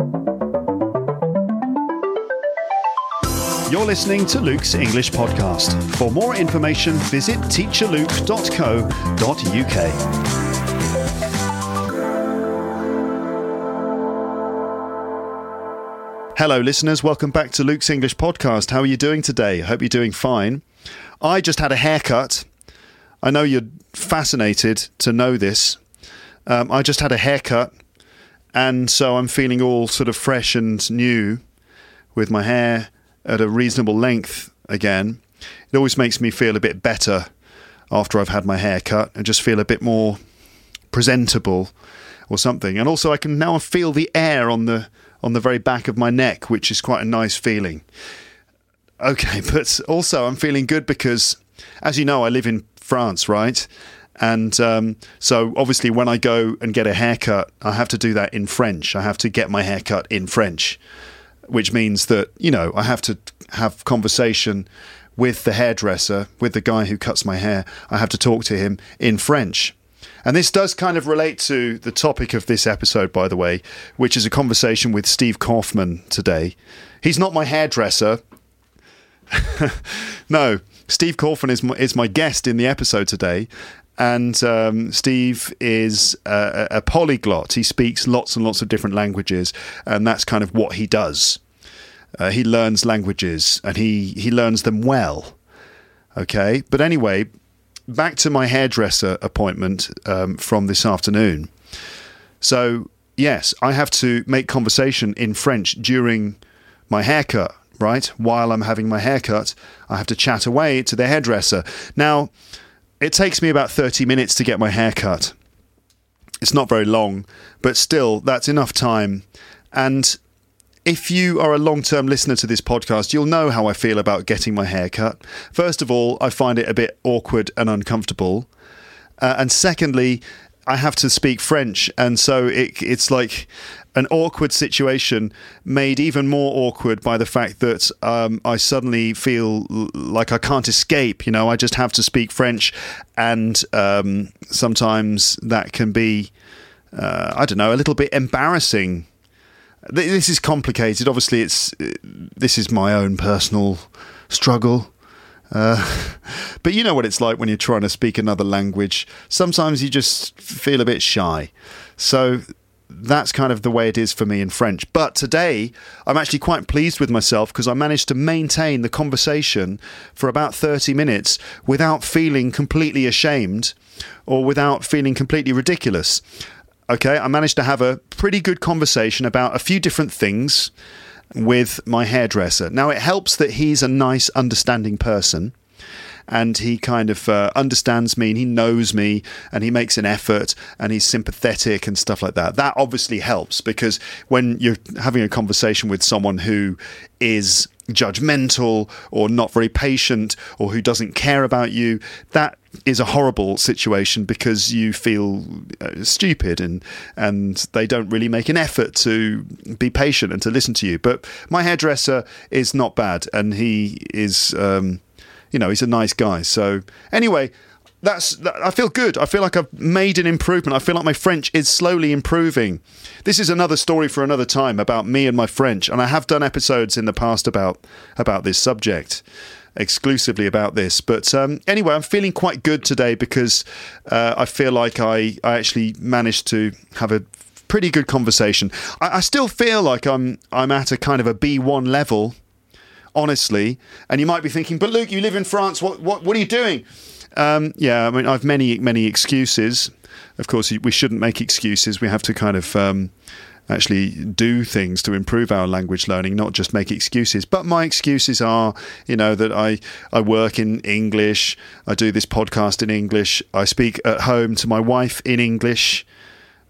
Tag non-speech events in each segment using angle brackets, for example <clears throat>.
You're listening to Luke's English Podcast. For more information, visit teacherluke.co.uk. Hello, listeners. Welcome back to Luke's English Podcast. How are you doing today? I Hope you're doing fine. I just had a haircut. I know you're fascinated to know this. Um, I just had a haircut, and so I'm feeling all sort of fresh and new with my hair at a reasonable length again. It always makes me feel a bit better after I've had my hair cut and just feel a bit more presentable or something. And also I can now feel the air on the on the very back of my neck, which is quite a nice feeling. Okay, <laughs> but also I'm feeling good because as you know, I live in France, right? And um, so obviously when I go and get a haircut, I have to do that in French. I have to get my haircut in French which means that you know I have to have conversation with the hairdresser, with the guy who cuts my hair. I have to talk to him in French. And this does kind of relate to the topic of this episode, by the way, which is a conversation with Steve Kaufmann today. He's not my hairdresser. <laughs> no, Steve Kaufmann is my, is my guest in the episode today. And um, Steve is a, a polyglot. He speaks lots and lots of different languages, and that's kind of what he does. Uh, he learns languages and he, he learns them well. Okay. But anyway, back to my hairdresser appointment um, from this afternoon. So, yes, I have to make conversation in French during my haircut, right? While I'm having my haircut, I have to chat away to the hairdresser. Now, it takes me about 30 minutes to get my hair cut. It's not very long, but still, that's enough time. And if you are a long term listener to this podcast, you'll know how I feel about getting my hair cut. First of all, I find it a bit awkward and uncomfortable. Uh, and secondly, I have to speak French. And so it, it's like an awkward situation made even more awkward by the fact that um, I suddenly feel like I can't escape. You know, I just have to speak French. And um, sometimes that can be, uh, I don't know, a little bit embarrassing this is complicated. Obviously, it's this is my own personal struggle. Uh, <laughs> but you know what it's like when you're trying to speak another language. Sometimes you just feel a bit shy. So that's kind of the way it is for me in French. But today, I'm actually quite pleased with myself because I managed to maintain the conversation for about 30 minutes without feeling completely ashamed or without feeling completely ridiculous okay, I managed to have a pretty good conversation about a few different things with my hairdresser. Now, it helps that he's a nice, understanding person. And he kind of uh, understands me and he knows me and he makes an effort and he's sympathetic and stuff like that. That obviously helps because when you're having a conversation with someone who is judgmental or not very patient or who doesn't care about you, that is a horrible situation because you feel uh, stupid and and they don't really make an effort to be patient and to listen to you. But my hairdresser is not bad, and he is, um, you know, he's a nice guy. So anyway. That's, I feel good. I feel like I've made an improvement. I feel like my French is slowly improving. This is another story for another time about me and my French, and I have done episodes in the past about about this subject exclusively about this. But um, anyway, I'm feeling quite good today because uh, I feel like I, I actually managed to have a pretty good conversation. I, I still feel like I'm I'm at a kind of a B1 level, honestly. And you might be thinking, but Luke, you live in France. What what what are you doing? Um, yeah, I mean, I've many many excuses. Of course, we shouldn't make excuses. We have to kind of um, actually do things to improve our language learning, not just make excuses. But my excuses are, you know, that I, I work in English, I do this podcast in English, I speak at home to my wife in English.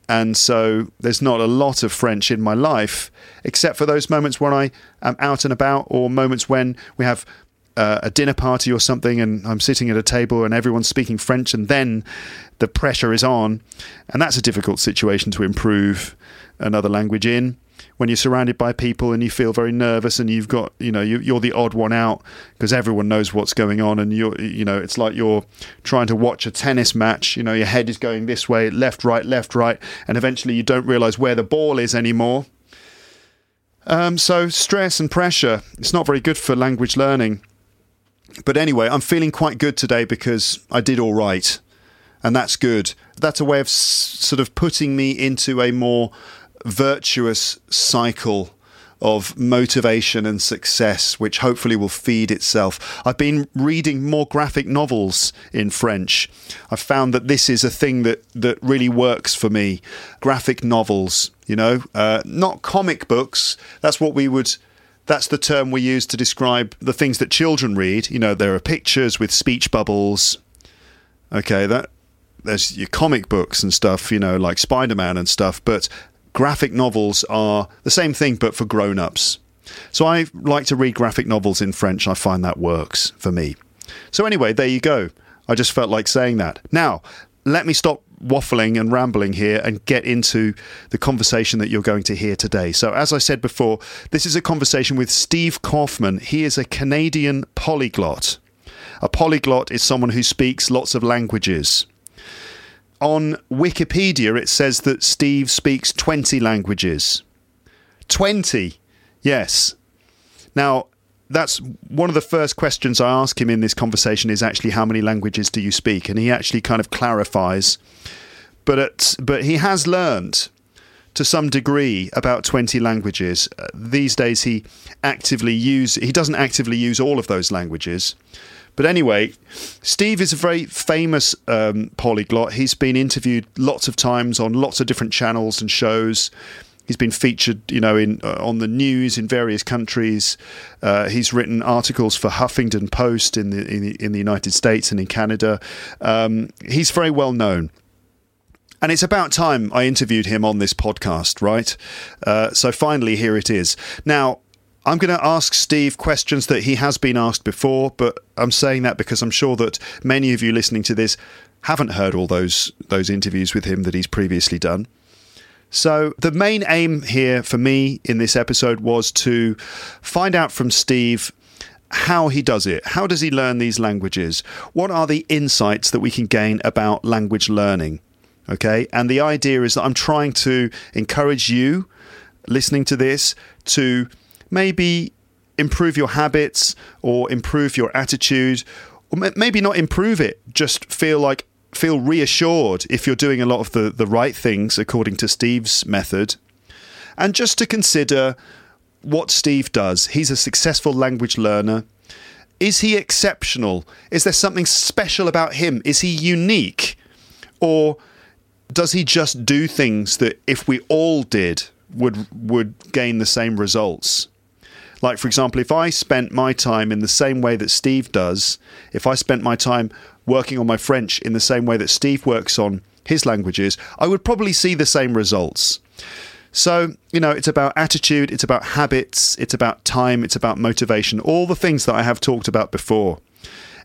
And so there's not a lot of French in my life, except for those moments when I am out and about, or moments when we have uh, a dinner party or something and I'm sitting at a table and everyone's speaking French, and then the pressure is on. And that's a difficult situation to improve another language in. When you're surrounded by people and you feel very nervous and you've got you know you, are the odd one out because everyone knows what's going on and you're you know it's like you're trying to watch a tennis match you know your head is going this way left right left right and eventually you don't realize where the ball is anymore. Um, so stress and pressure it's not very good for language learning. But anyway i'm feeling quite good today because i did all right and that's good. That's a way of s- sort of putting me into a more virtuous cycle of motivation and success, which hopefully will feed itself. I've been reading more graphic novels in French. I've found that this is a thing that, that really works for me. Graphic novels, you know, uh, not comic books. That's what we would. That's the term we use to describe the things that children read. You know, there are pictures with speech bubbles. Okay, that there's your comic books and stuff, you know, like Spider Man and stuff. But graphic novels are the same thing but for grown ups. So I like to read graphic novels in French. I find that works for me. So anyway, there you go. I just felt like saying that. Now, let me stop waffling and rambling here and get into the conversation that you're going to hear today. So, as I said before, this is a conversation with Steve Kaufmann. He is a Canadian polyglot. A polyglot is someone who speaks lots of languages on Wikipedia, it says that Steve speaks 20 languages. 20, yes. Now, that's one of the first questions I ask him in this conversation is actually how many languages do you speak? And he actually kind of clarifies. But, at, but he has learned to some degree about 20 languages. Uh, these days he actively use he doesn't actively use all of those languages. But anyway, Steve is a very famous um, polyglot. He's been interviewed lots of times on lots of different channels and shows. He's been featured, you know, in uh, on the news in various countries. Uh, he's written articles for Huffington Post in the in the, in the United States and in Canada. Um, he's very well known. And it's about time I interviewed him on this podcast, right? Uh, so finally, here it is. Now, I'm going to ask Steve questions that he has been asked before, but I'm saying that because I'm sure that many of you listening to this haven't heard all those those interviews with him that he's previously done. So the main aim here for me in this episode was to find out from Steve how he does it. How does he learn these languages? What are the insights that we can gain about language learning? Okay? And the idea is that I'm trying to encourage you listening to this to maybe improve your habits or improve your attitude or maybe not improve it just feel like feel reassured if you're doing a lot of the the right things according to Steve's method. And just to consider what Steve does. He's a successful language learner. Is he exceptional? Is there something special about him? Is he unique? Or does he just do things that if we all did would would gain the same results like, for example, if I spent my time in the same way that Steve does, if I spent my time working on my French in the same way that Steve works on his languages, I would probably see the same results. So, you know, it's about attitude, it's about habits, it's about time, it's about motivation, all the things that I have talked about before.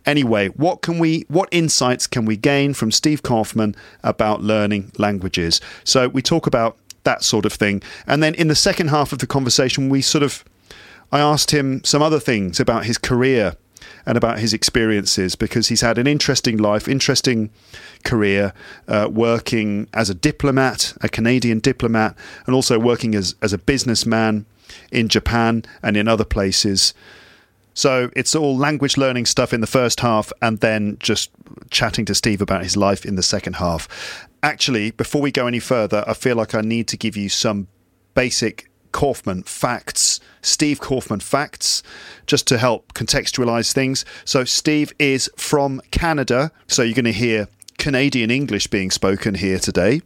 Anyway, what can we what insights can we gain from Steve Kaufmann about learning languages? So, we talk about that sort of thing. And then in the second half of the conversation, we sort of I asked him some other things about his career and about his experiences because he's had an interesting life, interesting career, uh, working as a diplomat, a Canadian diplomat, and also working as, as a businessman in Japan and in other places. So it's all language learning stuff in the first half and then just chatting to Steve about his life in the second half. Actually, before we go any further, I feel like I need to give you some basic Kaufmann facts, Steve Kaufmann facts, just to help contextualize things. So, Steve is from Canada, so you're going to hear Canadian English being spoken here today.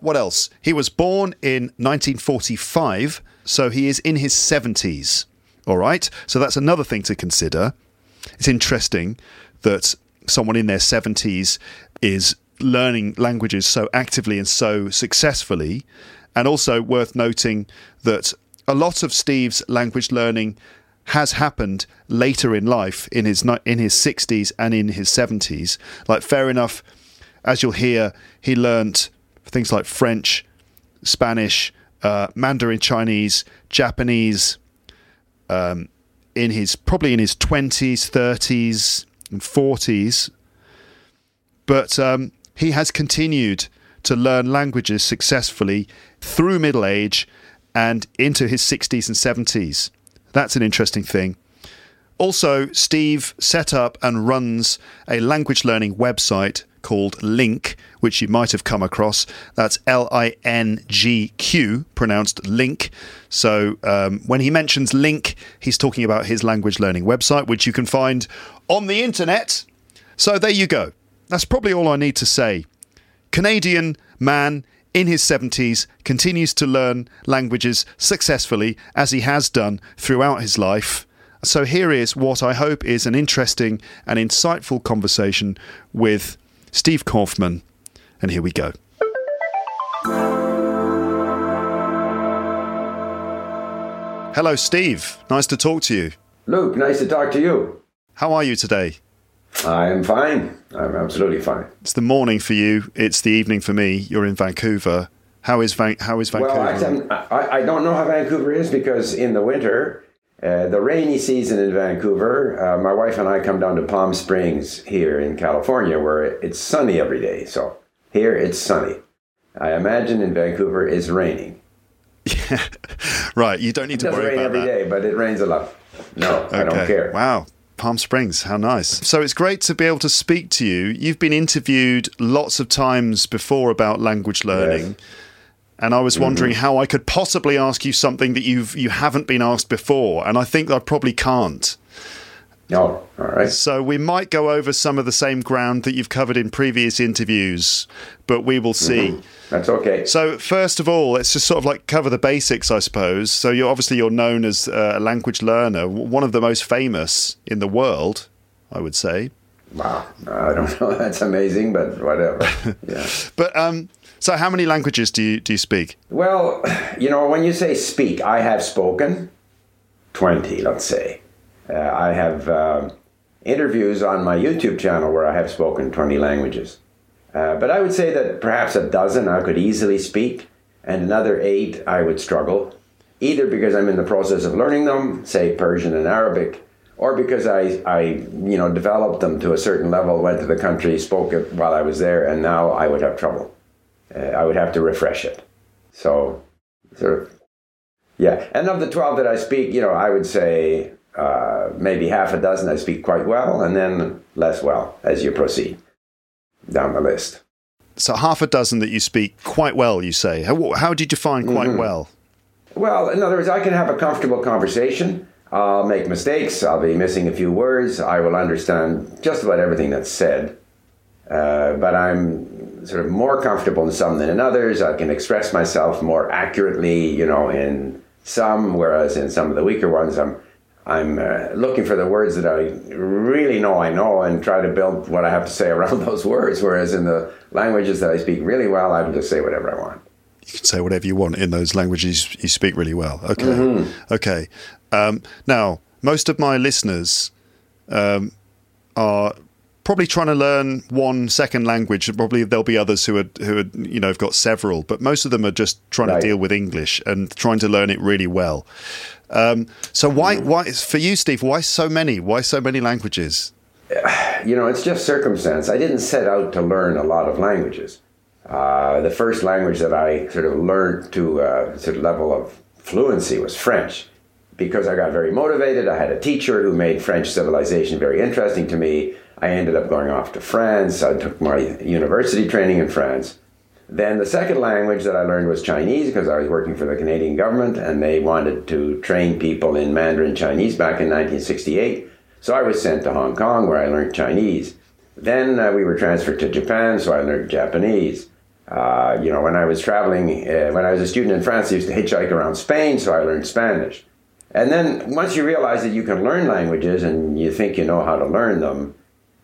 What else? He was born in 1945, so he is in his 70s. All right, so that's another thing to consider. It's interesting that someone in their 70s is learning languages so actively and so successfully. And also worth noting that a lot of Steve's language learning has happened later in life in his in his 60s and in his 70s like fair enough as you'll hear he learnt things like french spanish uh, mandarin chinese japanese um, in his probably in his 20s 30s and 40s but um, he has continued to learn languages successfully through middle age and into his 60s and 70s that's an interesting thing. Also, Steve set up and runs a language learning website called LingQ, which you might have come across. That's L I N G Q, pronounced Link. So um, when he mentions LingQ, he's talking about his language learning website, which you can find on the internet. So there you go. That's probably all I need to say. Canadian man in his 70s continues to learn languages successfully as he has done throughout his life. So here is what I hope is an interesting and insightful conversation with Steve Kaufmann. And here we go. Hello, Steve. Nice to talk to you. Luke, nice to talk to you. How are you today? I'm fine. I'm absolutely fine. It's the morning for you. It's the evening for me. You're in Vancouver. How is Van- How is Vancouver? Well, I, I don't know how Vancouver is because in the winter, uh, the rainy season in Vancouver, uh, my wife and I come down to Palm Springs here in California, where it's sunny every day. So here it's sunny. I imagine in Vancouver it's raining. Yeah, <laughs> right. You don't need it to worry rain about every that. day, but it rains a lot. No, I don't care. Wow. Palm Springs, how nice. So it's great to be able to speak to you. You've been interviewed lots of times before about language learning. Yes. And I was wondering Mm-hmm. how I could possibly ask you something that you've you haven't been asked before, and I think I probably can't. No, all right. So we might go over some of the same ground that you've covered in previous interviews, but we will see. That's okay. So first of all, let's just sort of like cover the basics, I suppose. So you're obviously you're known as uh, a language learner, one of the most famous in the world, I would say. Wow, I don't know. <laughs> That's amazing, but whatever. <laughs> Yeah. But um, so how many languages do you do you speak? Well, <sighs> you know, when you say speak, I have spoken 20, let's say. Uh, I have um interviews on my YouTube channel where I have spoken 20 languages. Uh, but I would say that perhaps a dozen I could easily speak, and another eight I would struggle, either because I'm in the process of learning them, say Persian and Arabic, or because I, I you know, developed them to a certain level, went to the country, spoke it while I was there, and now I would have trouble. Uh, I would have to refresh it. So, sort of, yeah. And of the 12 that I speak, you know, I would say uh, maybe half a dozen I speak quite well, and then less well as you proceed down the list. So half a dozen that you speak quite well. You say. How, how did you define quite well? Well, in other words, I can have a comfortable conversation. I'll make mistakes. I'll be missing a few words. I will understand just about everything that's said. Uh, but I'm sort of more comfortable in some than in others. I can express myself more accurately, you know, in some, whereas in some of the weaker ones, I'm I'm uh, looking for the words that I really know I know and try to build what I have to say <laughs> around those words. Whereas in the languages that I speak really well, I can just say whatever I want. You can say whatever you want in those languages you speak really well. Okay. Okay. Um, now, most of my listeners um, are probably trying to learn one second language. Probably there'll be others who are who are you know have got several, but most of them are just trying Right. to deal with English and trying to learn it really well. Um, so why why for you, Steve? Why so many? Why so many languages? you know, it's just circumstance. I didn't set out to learn a lot of languages. Uh, the first language that I sort of learned to a sort of level of fluency was French because I got very motivated. I had a teacher who made French civilization very interesting to me. I ended up going off to France. I took my university training in France. Then the second language that I learned was Chinese because I was working for the Canadian government and they wanted to train people in Mandarin Chinese back in 1968. So I was sent to Hong Kong where I learned Chinese. Then uh, we were transferred to Japan, so I learned Japanese. Uh, you know, when I was traveling, uh, when I was a student in France, I used to hitchhike around Spain, so I learned Spanish. And then once you realize that you can learn languages and you think you know how to learn them,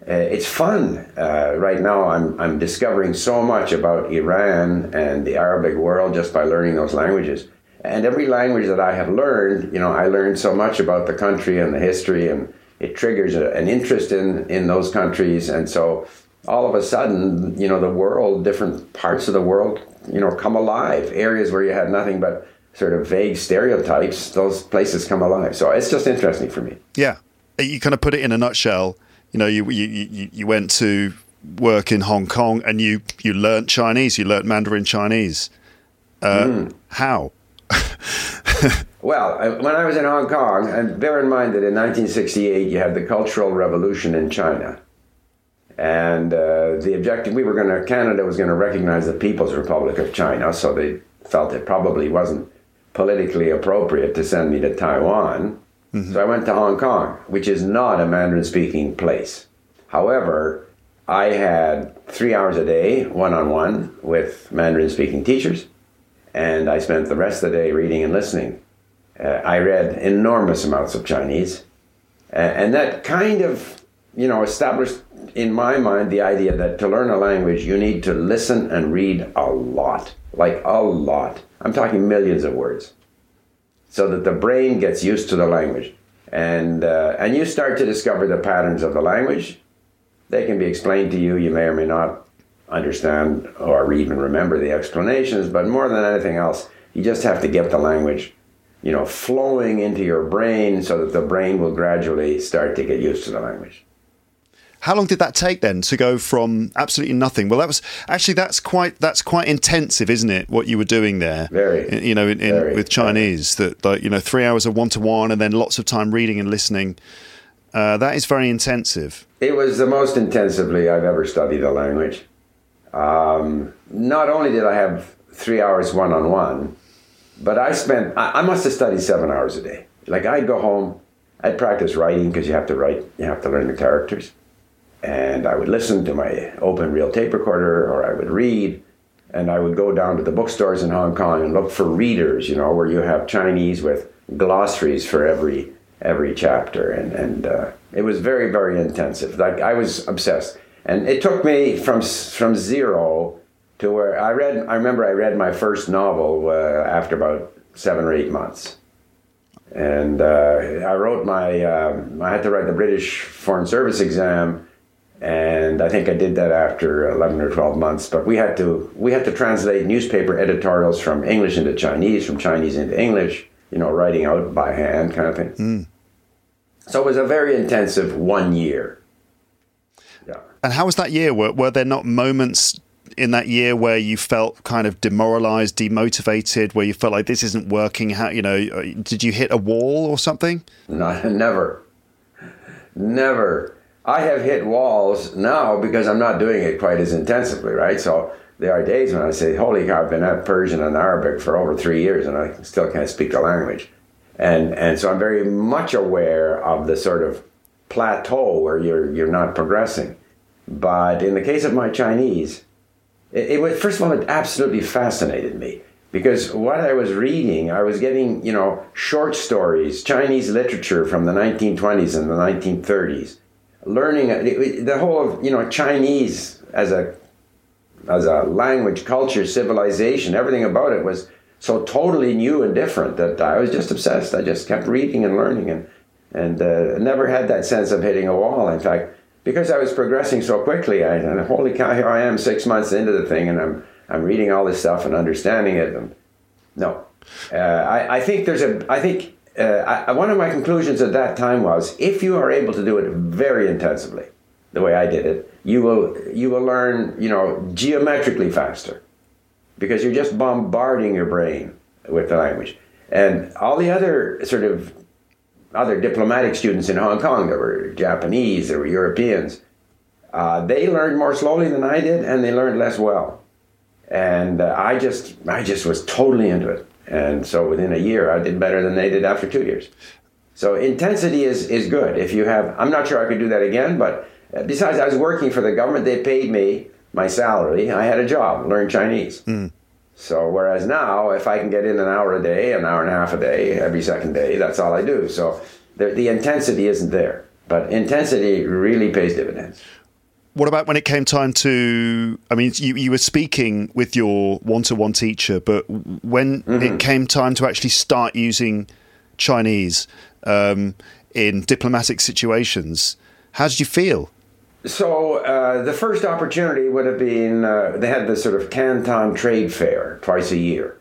it's fun. Uh, right now, I'm, I'm discovering so much about Iran and the Arabic world just by learning those languages. And every language that I have learned, you know, I learned so much about the country and the history, and it triggers a, an interest in, in those countries. And so all of a sudden, you know, the world, different parts of the world, you know, come alive. Areas where you had nothing but sort of vague stereotypes, those places come alive. So it's just interesting for me. Yeah. You kind of put it in a nutshell. You know, you, you, you, you went to work in Hong Kong and you, you learnt Chinese, you learnt Mandarin Chinese. Uh, mm. How? <laughs> well, when I was in Hong Kong, and bear in mind that in 1968 you had the Cultural Revolution in China. And uh, the objective, we were going to, Canada was going to recognize the People's Republic of China, so they felt it probably wasn't politically appropriate to send me to Taiwan. Mm-hmm. So I went to Hong Kong, which is not a Mandarin speaking place. However, I had three hours a day, one on one, with Mandarin speaking teachers, and I spent the rest of the day reading and listening. Uh, I read enormous amounts of Chinese, uh, and that kind of, you know, established in my mind the idea that to learn a language, you need to listen and read a lot, like a lot. I'm talking millions of words, so that the brain gets used to the language, and uh, and you start to discover the patterns of the language. They can be explained to you. You may or may not understand or even remember the explanations, but more than anything else, you just have to get the language, you know, flowing into your brain so that the brain will gradually start to get used to the language. How long did that take then to go from absolutely nothing? Well, that was actually that's quite that's quite intensive, isn't it? What you were doing there, very, you know, in, in, very, with Chinese, very. that like you know, three hours of one to one, and then lots of time reading and listening. Uh, that is very intensive. It was the most intensively I've ever studied a language. Um, not only did I have three hours one on one, but I spent I, I must have studied seven hours a day. Like I'd go home, I'd practice writing because you have to write, you have to learn the characters and I would listen to my open reel tape recorder or I would read and I would go down to the bookstores in Hong Kong and look for readers, you know, where you have Chinese with glossaries for every every chapter and and uh, it was very very intensive. Like I was obsessed. And it took me from from zero to where I read I remember I read my first novel uh, after about 7 or 8 months. And uh, I wrote my um, I had to write the British Foreign Service exam and I think I did that after 11 or 12 months. But we had to we had to translate newspaper editorials from English into Chinese, from Chinese into English. You know, writing out by hand, kind of thing. Mm. So it was a very intensive one year. Yeah. And how was that year? Were, were there not moments in that year where you felt kind of demoralized, demotivated, where you felt like this isn't working? How you know? Did you hit a wall or something? <laughs> No, never, never. I have hit walls now because I'm not doing it quite as intensively, right? So there are days when I say, "Holy cow! I've been at Persian and Arabic for over three years, and I still can't speak the language." And and so I'm very much aware of the sort of plateau where you're you're not progressing. But in the case of my Chinese, it, it was first of all it absolutely fascinated me because what I was reading, I was getting you know short stories, Chinese literature from the 1920s and the 1930s learning the whole of you know Chinese as a as a language, culture, civilization, everything about it was so totally new and different that I was just obsessed. I just kept reading and learning and and uh, never had that sense of hitting a wall. In fact, because I was progressing so quickly, I and holy cow, here I am six months into the thing, and I'm I'm reading all this stuff and understanding it. And no, uh, I, I think there's a I think uh, I, one of my conclusions at that time was if you are able to do it very intensively, the way I did it, you will you will learn you know geometrically faster because you're just bombarding your brain with the language. And all the other sort of other diplomatic students in Hong Kong, there were Japanese, there were Europeans. Uh, they learned more slowly than I did, and they learned less well. And uh, I just I just was totally into it. And so within a year, I did better than they did after two years. So intensity is, is good. If you have, I'm not sure I could do that again, but besides, I was working for the government. They paid me my salary. I had a job, learn Chinese. Mm. So whereas now, if I can get in an hour a day, an hour and a half a day, every second day, that's all I do. So the, the intensity isn't there. But intensity really pays dividends. What about when it came time to? I mean, you, you were speaking with your one to one teacher, but when Mm-hmm. it came time to actually start using Chinese um, in diplomatic situations, how did you feel? So uh, the first opportunity would have been uh, they had this sort of Canton Trade Fair twice a year,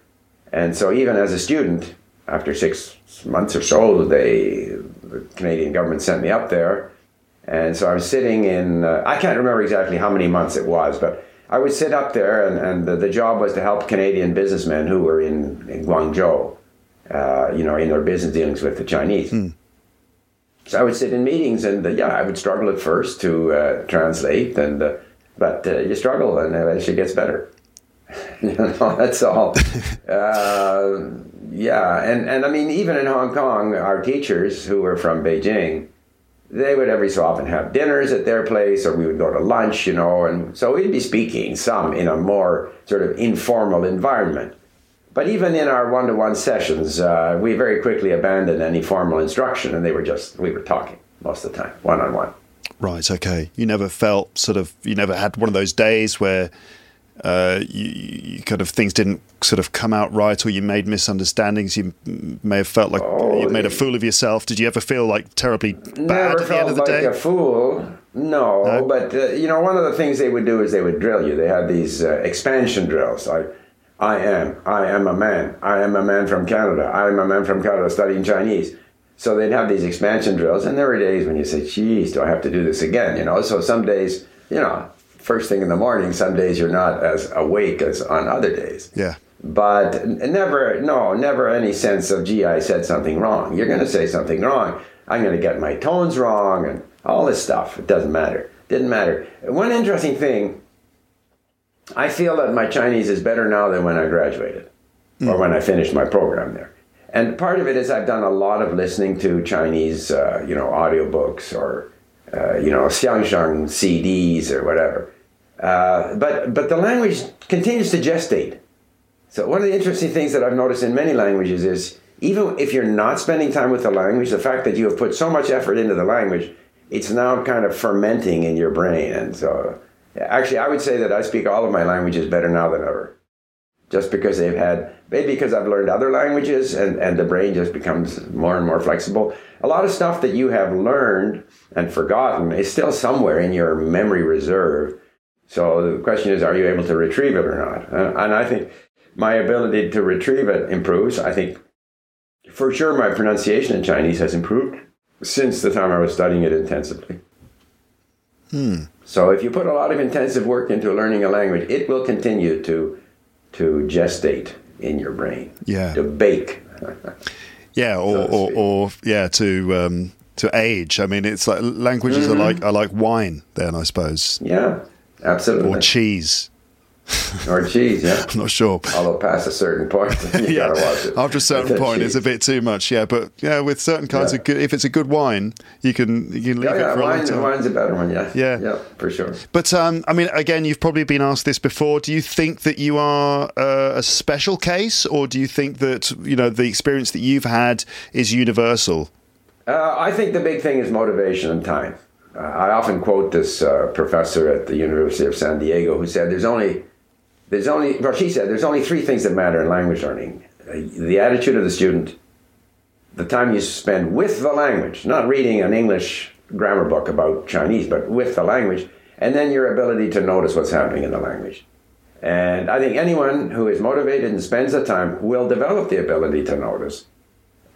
and so even as a student, after six months or so, they the Canadian government sent me up there, and so I was sitting in uh, I can't remember exactly how many months it was, but I would sit up there, and, and the, the job was to help Canadian businessmen who were in, in Guangzhou, uh, you know, in their business dealings with the Chinese. So I would sit in meetings, and uh, yeah, I would struggle at first to uh, translate, and uh, but uh, you struggle, and eventually it gets better. <laughs> you know, that's all. <laughs> uh, yeah, and and I mean, even in Hong Kong, our teachers who were from Beijing, they would every so often have dinners at their place, or we would go to lunch, you know, and so we'd be speaking some in a more sort of informal environment. But even in our one-to-one sessions, uh, we very quickly abandoned any formal instruction, and they were just we were talking most of the time, one-on-one. Right. Okay. You never felt sort of. You never had one of those days where uh, you, you kind of things didn't sort of come out right, or you made misunderstandings. You may have felt like you made a fool of yourself. Did you ever feel like terribly bad at the end of the like day? a fool. No, No? but uh, you know, one of the things they would do is they would drill you. They had these uh, expansion drills, like I am, I am a man, I am a man from Canada, I am a man from Canada studying Chinese. So they'd have these expansion drills, and there were days when you say, "Geez, do I have to do this again?" You know. So some days, you know, first thing in the morning, some days you're not as awake as on other days Yeah. but never, no, never any sense of, gee, I said something wrong. You're going to say something wrong. I'm going to get my tones wrong and all this stuff. It doesn't matter. Didn't matter. One interesting thing, I feel that my Chinese is better now than when I graduated or when I finished my program there. And part of it is I've done a lot of listening to Chinese, uh, you know, audiobooks or, uh, you know, xiangsheng CDs or whatever. Uh, but, but the language continues to gestate. So one of the interesting things that I've noticed in many languages is even if you're not spending time with the language, the fact that you have put so much effort into the language, it's now kind of fermenting in your brain. And so actually I would say that I speak all of my languages better now than ever. Just because they've had maybe because I've learned other languages and, and the brain just becomes more and more flexible. A lot of stuff that you have learned and forgotten is still somewhere in your memory reserve. So the question is, are you able to retrieve it or not? Uh, and I think my ability to retrieve it improves. I think for sure my pronunciation in Chinese has improved since the time I was studying it intensively. So if you put a lot of intensive work into learning a language, it will continue to to gestate in your brain. Yeah. To bake. <laughs> Yeah, or, so to or, or yeah, to um, to age. I mean, it's like languages Mm-hmm. are like are like wine. Then I suppose, Yeah. Absolutely. or cheese. Or cheese, yeah. <laughs> I'm not sure. Although past a certain point, you <laughs> yeah, gotta watch it. after a certain <laughs> point, it's a bit too much. Yeah, but yeah, with certain kinds Yeah. of good, if it's a good wine, you can you can leave Yeah, yeah, it for a long wine, time. wine's a better one, yeah. Yeah. Yeah, for sure. But um, I mean, again, you've probably been asked this before. Do you think that you are uh, a special case, or do you think that you know the experience that you've had is universal? Uh, I think the big thing is motivation and time. I often quote this uh, professor at the University of San Diego who said, "There's only, there's only," well, she said, "There's only three things that matter in language learning: uh, the attitude of the student, the time you spend with the language, not reading an English grammar book about Chinese, but with the language, and then your ability to notice what's happening in the language." And I think anyone who is motivated and spends the time will develop the ability to notice.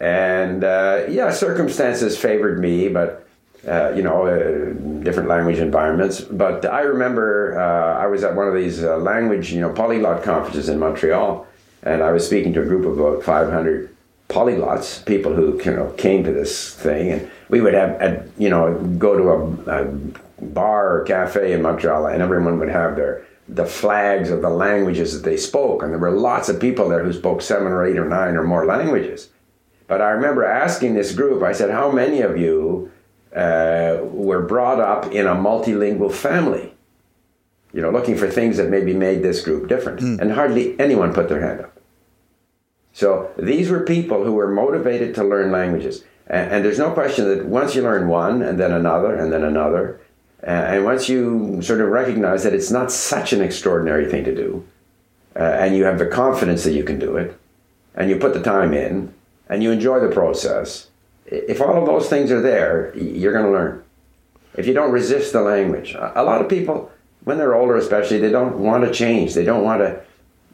And uh, yeah, circumstances favored me, but uh, you know, uh, different language environments. But I remember uh, I was at one of these uh, language, you know, polyglot conferences in Montreal, and I was speaking to a group of about 500 polyglots, people who you know came to this thing, and we would have, you know, go to a, a bar or cafe in Montreal, and everyone would have their the flags of the languages that they spoke, and there were lots of people there who spoke seven or eight or nine or more languages. But I remember asking this group, I said, How many of you uh, were brought up in a multilingual family? You know, looking for things that maybe made this group different. And hardly anyone put their hand up. So these were people who were motivated to learn languages. And, and there's no question that once you learn one, and then another, and then another, and once you sort of recognize that it's not such an extraordinary thing to do, uh, and you have the confidence that you can do it, and you put the time in, and you enjoy the process, if all of those things are there, you're going to learn. If you don't resist the language, a lot of people, when they're older especially, they don't want to change. They don't want to,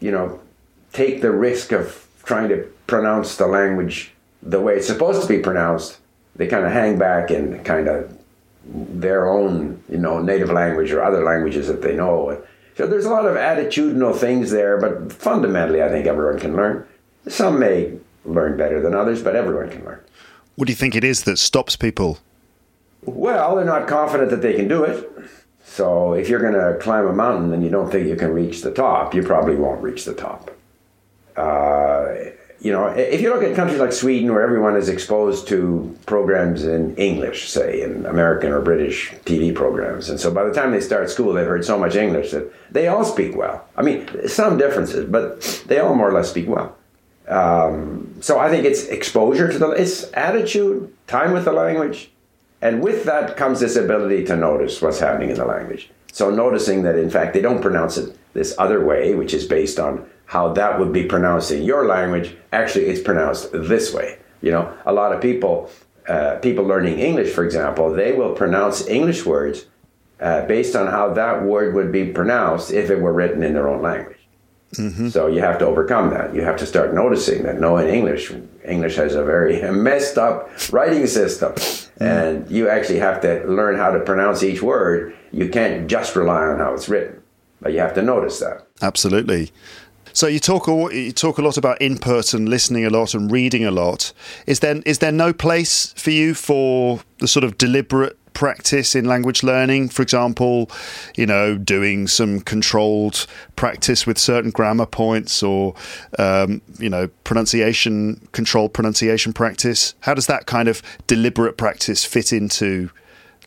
you know, take the risk of trying to pronounce the language the way it's supposed to be pronounced. They kind of hang back and kind of their own, you know, native language or other languages that they know. So there's a lot of attitudinal things there, but fundamentally, I think everyone can learn. Some may learn better than others, but everyone can learn. What do you think it is that stops people? Well, they're not confident that they can do it. So if you're going to climb a mountain and you don't think you can reach the top, you probably won't reach the top. Uh, you know, if you look at countries like Sweden, where everyone is exposed to programs in English, say in American or British TV programs, and so by the time they start school, they've heard so much English that they all speak well. I mean, some differences, but they all more or less speak well. Um, so I think it's exposure to the, it's attitude, time with the language, and with that comes this ability to notice what's happening in the language. So noticing that in fact they don't pronounce it this other way, which is based on how that would be pronounced in your language. Actually, it's pronounced this way. You know, a lot of people, uh, people learning English, for example, they will pronounce English words uh, based on how that word would be pronounced if it were written in their own language. Mm-hmm. So you have to overcome that. You have to start noticing that no, in English, English has a very <laughs> messed up writing system, mm-hmm. and you actually have to learn how to pronounce each word. You can't just rely on how it's written, but you have to notice that. Absolutely. So you talk a, you talk a lot about input and listening a lot and reading a lot. Is there is there no place for you for the sort of deliberate practice in language learning? For example, you know, doing some controlled practice with certain grammar points or, um, you know, pronunciation, controlled pronunciation practice. How does that kind of deliberate practice fit into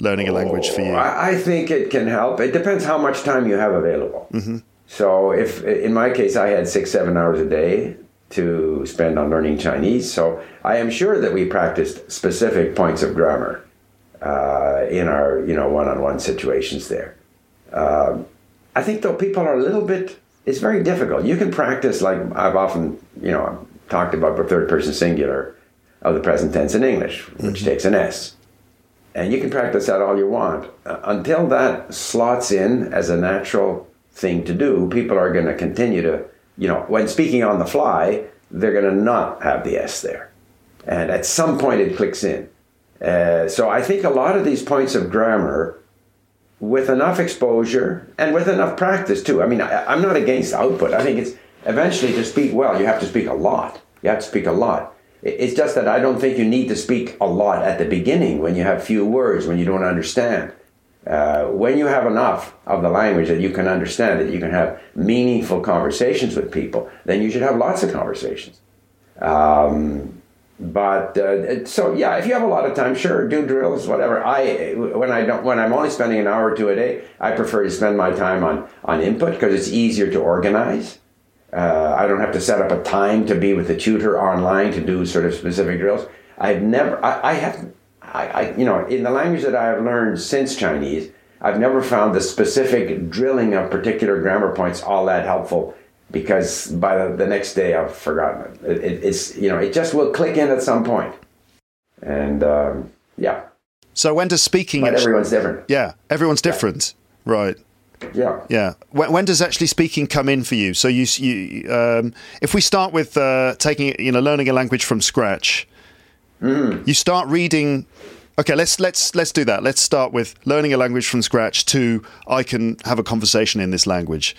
learning a language for you? Oh, I think it can help. It depends how much time you have available. Mm-hmm. So, if in my case, I had six, seven hours a day to spend on learning Chinese, so I am sure that we practiced specific points of grammar uh, in our you know one-on-one situations there. Uh, I think though people are a little bit. It's very difficult. You can practice like I've often you know talked about the third-person singular of the present tense in English, which mm-hmm. takes an S, and you can practice that all you want uh, until that slots in as a natural thing to do. People are going to continue to you know when speaking on the fly, they're going to not have the S there, and at some point it clicks in. Uh, so I think a lot of these points of grammar, with enough exposure and with enough practice too. I mean, I, am not against output. I think it's eventually to speak well, you have to speak a lot. You have to speak a lot. It's just that I don't think you need to speak a lot at the beginning when you have few words, when you don't understand. Uh, when you have enough of the language that you can understand, that you can have meaningful conversations with people, then you should have lots of conversations. Um, but uh, so yeah, if you have a lot of time, sure, do drills, whatever. I when I don't when I'm only spending an hour or two a day, I prefer to spend my time on on input because it's easier to organize. Uh, I don't have to set up a time to be with the tutor online to do sort of specific drills. I've never, I, I have, I, I, you know, in the language that I have learned since Chinese, I've never found the specific drilling of particular grammar points all that helpful because by the, the next day I've forgotten it. It, it. It's you know it just will click in at some point, and um, yeah. So when does speaking? But actually, everyone's different. Yeah, everyone's different, yeah. right? Yeah, yeah. When, when, does actually speaking come in for you? So you, you um, if we start with uh, taking you know learning a language from scratch, mm. you start reading Okay, let's let's let's do that. Let's start with learning a language from scratch to I can have a conversation in this language.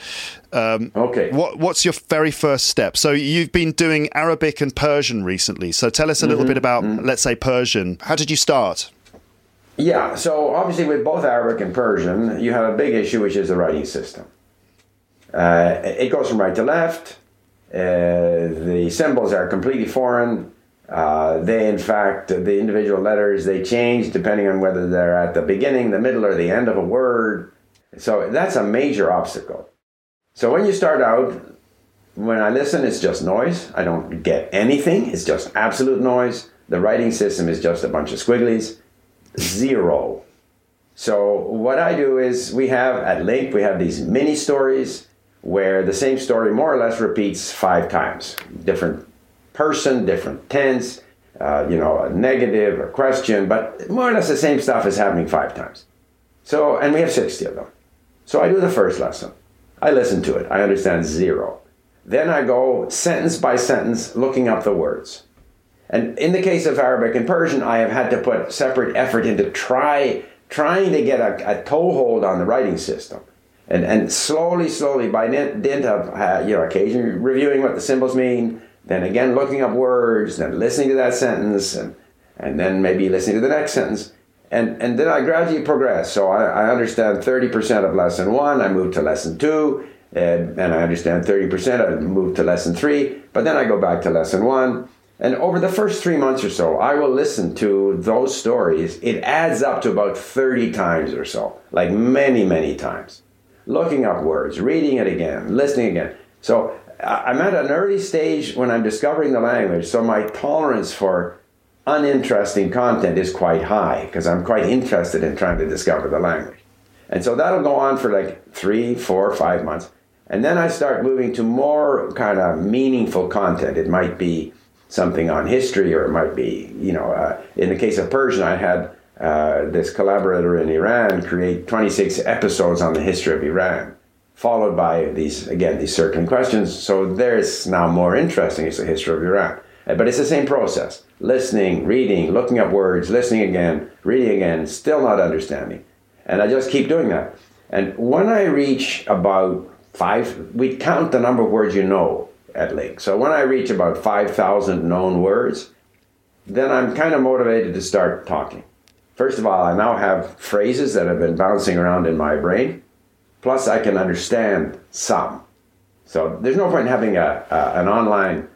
Um, okay. What what's your very first step? So you've been doing Arabic and Persian recently. So tell us a little mm-hmm. bit about mm-hmm. let's say Persian. How did you start? Yeah, so obviously with both Arabic and Persian, you have a big issue which is the writing system. Uh, it goes from right to left. Uh, the symbols are completely foreign uh, they, in fact, the individual letters, they change depending on whether they're at the beginning, the middle, or the end of a word. So that's a major obstacle. So when you start out, when I listen, it's just noise. I don't get anything. It's just absolute noise. The writing system is just a bunch of squigglies. Zero. So what I do is we have at LingQ we have these mini stories where the same story more or less repeats five times. Different person, different tense, uh, you know, a negative or question, but more or less the same stuff is happening five times. So, and we have 60 of them. So I do the first lesson. I listen to it. I understand zero. Then I go sentence by sentence looking up the words. And in the case of Arabic and Persian, I have had to put separate effort into try trying to get a, a toehold on the writing system. And, and slowly, slowly, by dint of uh, you know, occasionally reviewing what the symbols mean, then again looking up words, then listening to that sentence, and, and then maybe listening to the next sentence. And, and then I gradually progress. So I, I understand 30% of lesson one, I move to lesson two, and, and I understand 30%, I move to lesson three, but then I go back to lesson one. And over the first three months or so, I will listen to those stories. It adds up to about 30 times or so, like many, many times. Looking up words, reading it again, listening again. So I'm at an early stage when I'm discovering the language, so my tolerance for uninteresting content is quite high because I'm quite interested in trying to discover the language. And so that'll go on for like three, four, five months. And then I start moving to more kind of meaningful content. It might be something on history, or it might be, you know, uh, in the case of Persian, I had uh, this collaborator in Iran create 26 episodes on the history of Iran, followed by these, again, these circling questions. So there's now more interesting is the history of Iran. Uh, but it's the same process listening, reading, looking up words, listening again, reading again, still not understanding. And I just keep doing that. And when I reach about five, we count the number of words you know at LingQ. So when I reach about 5,000 known words, then I'm kind of motivated to start talking. First of all, I now have phrases that have been bouncing around in my brain, plus I can understand some. So there's no point in having a, a an online,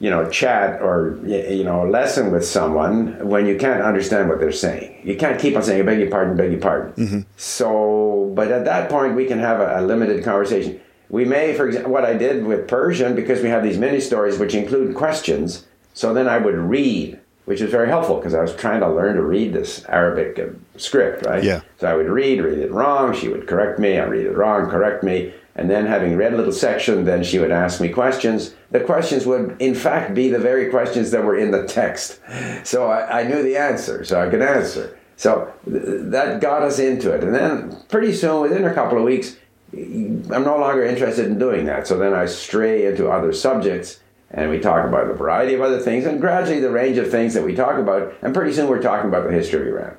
you know, chat or you know lesson with someone when you can't understand what they're saying. You can't keep on saying, "I beg your pardon, beg your pardon." Mm-hmm. So, but at that point, we can have a, a limited conversation we may, for example, what I did with Persian, because we have these mini stories which include questions, so then I would read, which is very helpful because I was trying to learn to read this Arabic uh, script, right? Yeah. So I would read, read it wrong, she would correct me, I read it wrong, correct me, and then having read a little section, then she would ask me questions. The questions would, in fact, be the very questions that were in the text. <laughs> So I, I knew the answer, so I could answer. So th- that got us into it. And then pretty soon, within a couple of weeks, I'm no longer interested in doing that. So then I stray into other subjects and we talk about a variety of other things and gradually the range of things that we talk about. And pretty soon we're talking about the history of Iran.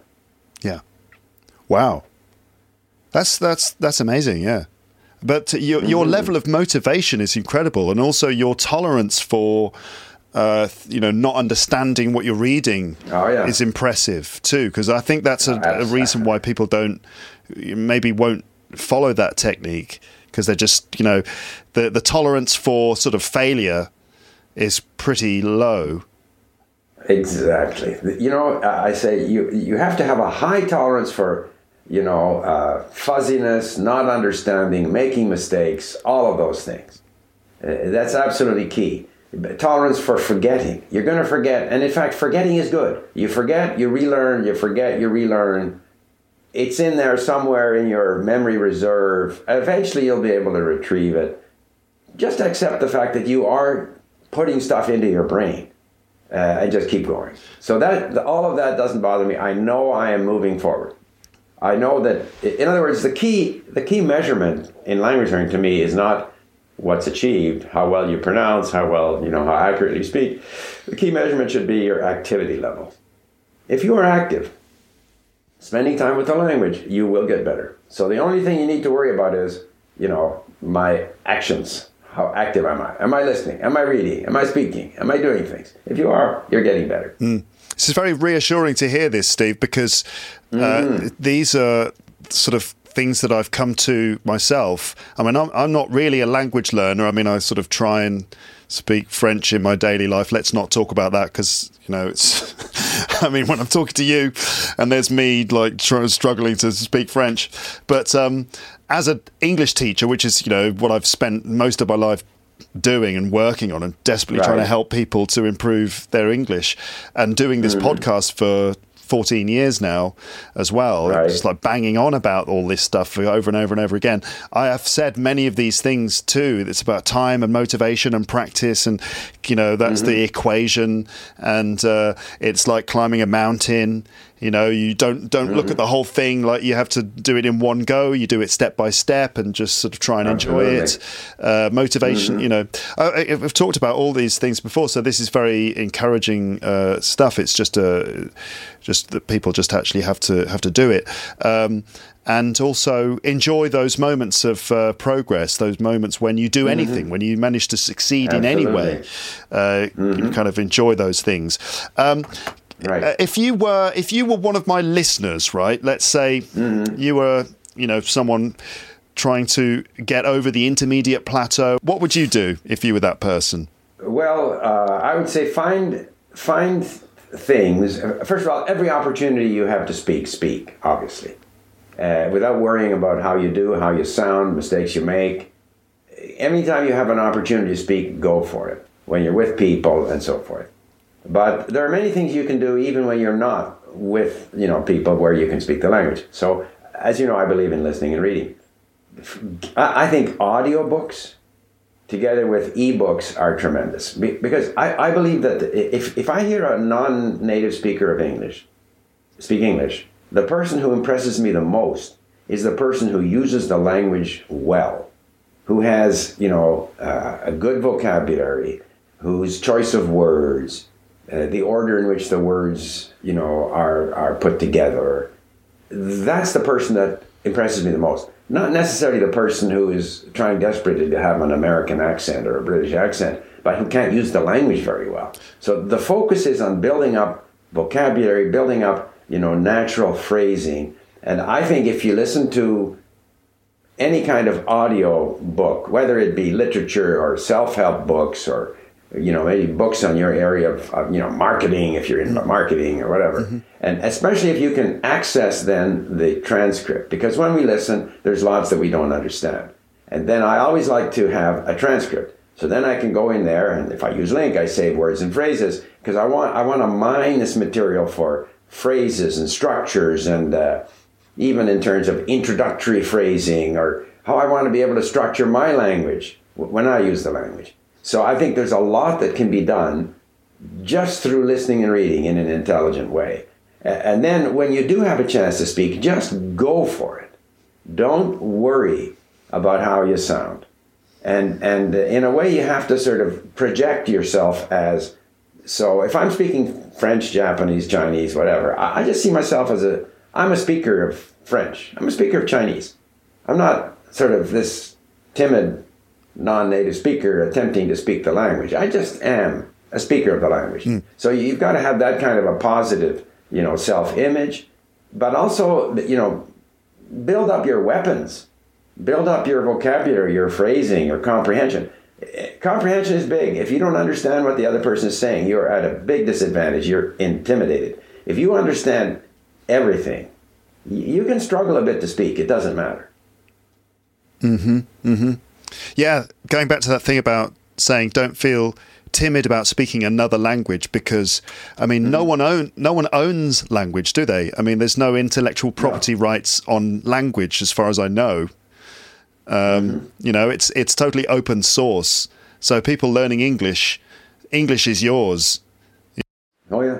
Yeah. Wow. That's, that's, that's amazing. Yeah. But your, your mm-hmm. level of motivation is incredible. And also your tolerance for, uh, you know, not understanding what you're reading oh, yeah. is impressive too. Because I think that's a, a reason why people don't, maybe won't follow that technique because they're just you know the the tolerance for sort of failure is pretty low. Exactly. You know, I say you you have to have a high tolerance for you know uh, fuzziness, not understanding, making mistakes, all of those things. Uh, that's absolutely key. Tolerance for forgetting. You're going to forget, and in fact, forgetting is good. You forget, you relearn. You forget, you relearn it's in there somewhere in your memory reserve. Eventually, you'll be able to retrieve it. Just accept the fact that you are putting stuff into your brain uh, and just keep going. So that all of that doesn't bother me. I know I am moving forward. I know that, in other words, the key the key measurement in language learning to me is not what's achieved, how well you pronounce, how well you know how accurately you speak. The key measurement should be your activity level. If you are active, spending time with the language, you will get better. So the only thing you need to worry about is, you know, my actions. How active am I? Am I listening? Am I reading? Am I speaking? Am I doing things? If you are, you're getting better. Mm. This is very reassuring to hear this, Steve, because uh, mm. these are sort of things that I've come to myself. I mean, I'm, I'm not really a language learner. I mean, I sort of try and speak French in my daily life. Let's not talk about that because you know it's. <laughs> I mean, when I'm talking to you, and there's me like tr- struggling to speak French, but um, as an English teacher, which is you know what I've spent most of my life doing and working on and desperately trying to help people to improve their English and doing this podcast for 14 years now as well. Right. just like banging on about all this stuff over and over and over again. I have said many of these things too. It's about time and motivation and practice and you know that's the equation. And uh, it's like climbing a mountain you know you don't don't look at the whole thing like you have to do it in one go. You do it step by step and just sort of try and enjoy it. Uh, motivation you know. I, I- i've talked about all these things before so this is very encouraging uh, stuff. It's just a just that people just actually have to have to do it. Um, and also enjoy those moments of uh, progress those moments when you do anything when you manage to succeed in any way. Uh, you kind of enjoy those things. Um, Right. uh, if you were if you were one of my listeners, right? Let's say you were, you know, someone trying to get over the intermediate plateau. What would you do if you were that person? Well, uh, I would say find find things. First of all, every opportunity you have to speak, speak. Obviously, uh, without worrying about how you do, how you sound, mistakes you make. Anytime you have an opportunity to speak, go for it. When you're with people and so forth. But there are many things you can do even when you're not with you know people where you can speak the language. So, as you know, I believe in listening and reading. I think audiobooks together with ebooks are tremendous because I, I believe that if, if I hear a non-native speaker of English speak English, the person who impresses me the most is the person who uses the language well, who has you know uh, a good vocabulary, whose choice of words, uh, the order in which the words you know are are put together. That's the person that impresses me the most. Not necessarily the person who is trying desperately to have an American accent or a British accent, but who can't use the language very well. So the focus is on building up vocabulary, building up, you know, natural phrasing. And I think if you listen to any kind of audio book, whether it be literature or self-help books or you know maybe books on your area of, of you know marketing if you're into marketing or whatever, and especially if you can access then the transcript because when we listen, there's lots that we don't understand, and then I always like to have a transcript. So then I can go in there, and if I use LingQ, I save words and phrases because I want I want to mine this material for phrases and structures and uh, even in terms of introductory phrasing or how I want to be able to structure my language when I use the language. So I think there's a lot that can be done just through listening and reading in an intelligent way. And then when you do have a chance to speak, just go for it. Don't worry about how you sound. And, and in a way, you have to sort of project yourself as so if I'm speaking French, Japanese, Chinese, whatever, I, I just see myself as a I'm a speaker of French. I'm a speaker of Chinese. I'm not sort of this timid non-native speaker attempting to speak the language. I just am a speaker of the language. So you've got to have that kind of a positive, you know, self-image, but also, you know, build up your weapons, build up your vocabulary, your phrasing, your comprehension. Eh, Comprehension is big. If you don't understand what the other person is saying, you're at a big disadvantage. You're intimidated. If you understand everything, you can struggle a bit to speak. It doesn't matter. Yeah, going back to that thing about saying don't feel timid about speaking another language because I mean no one own no one owns language, do they? I mean there's no intellectual property rights on language as far as I know. Um, You know, it's it's totally open source. So people learning English, English is yours. Oh yeah.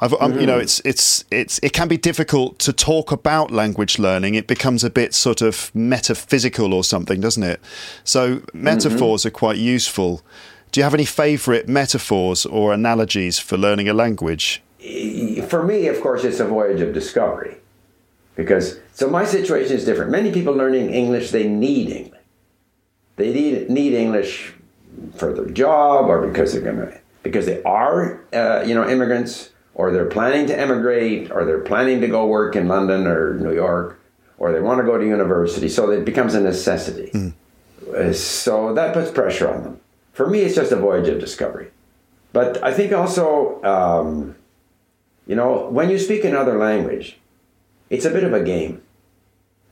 I've, um, You know, it's it's it's it can be difficult to talk about language learning. It becomes a bit sort of metaphysical or something, doesn't it? So metaphors Mm-hmm. are quite useful. Do you have any favourite metaphors or analogies for learning a language? for me, of course, it's a voyage of discovery. Because, so my situation is different. Many people learning English, they need English. They need, need English for their job or because they're going to, because they are, uh, you know, immigrants or they're planning to emigrate or they're planning to go work in London or New York or they want to go to university. So it becomes a necessity. Uh, So that puts pressure on them. For me, it's just a voyage of discovery. But I think also, um, you know, when you speak another language, it's a bit of a game.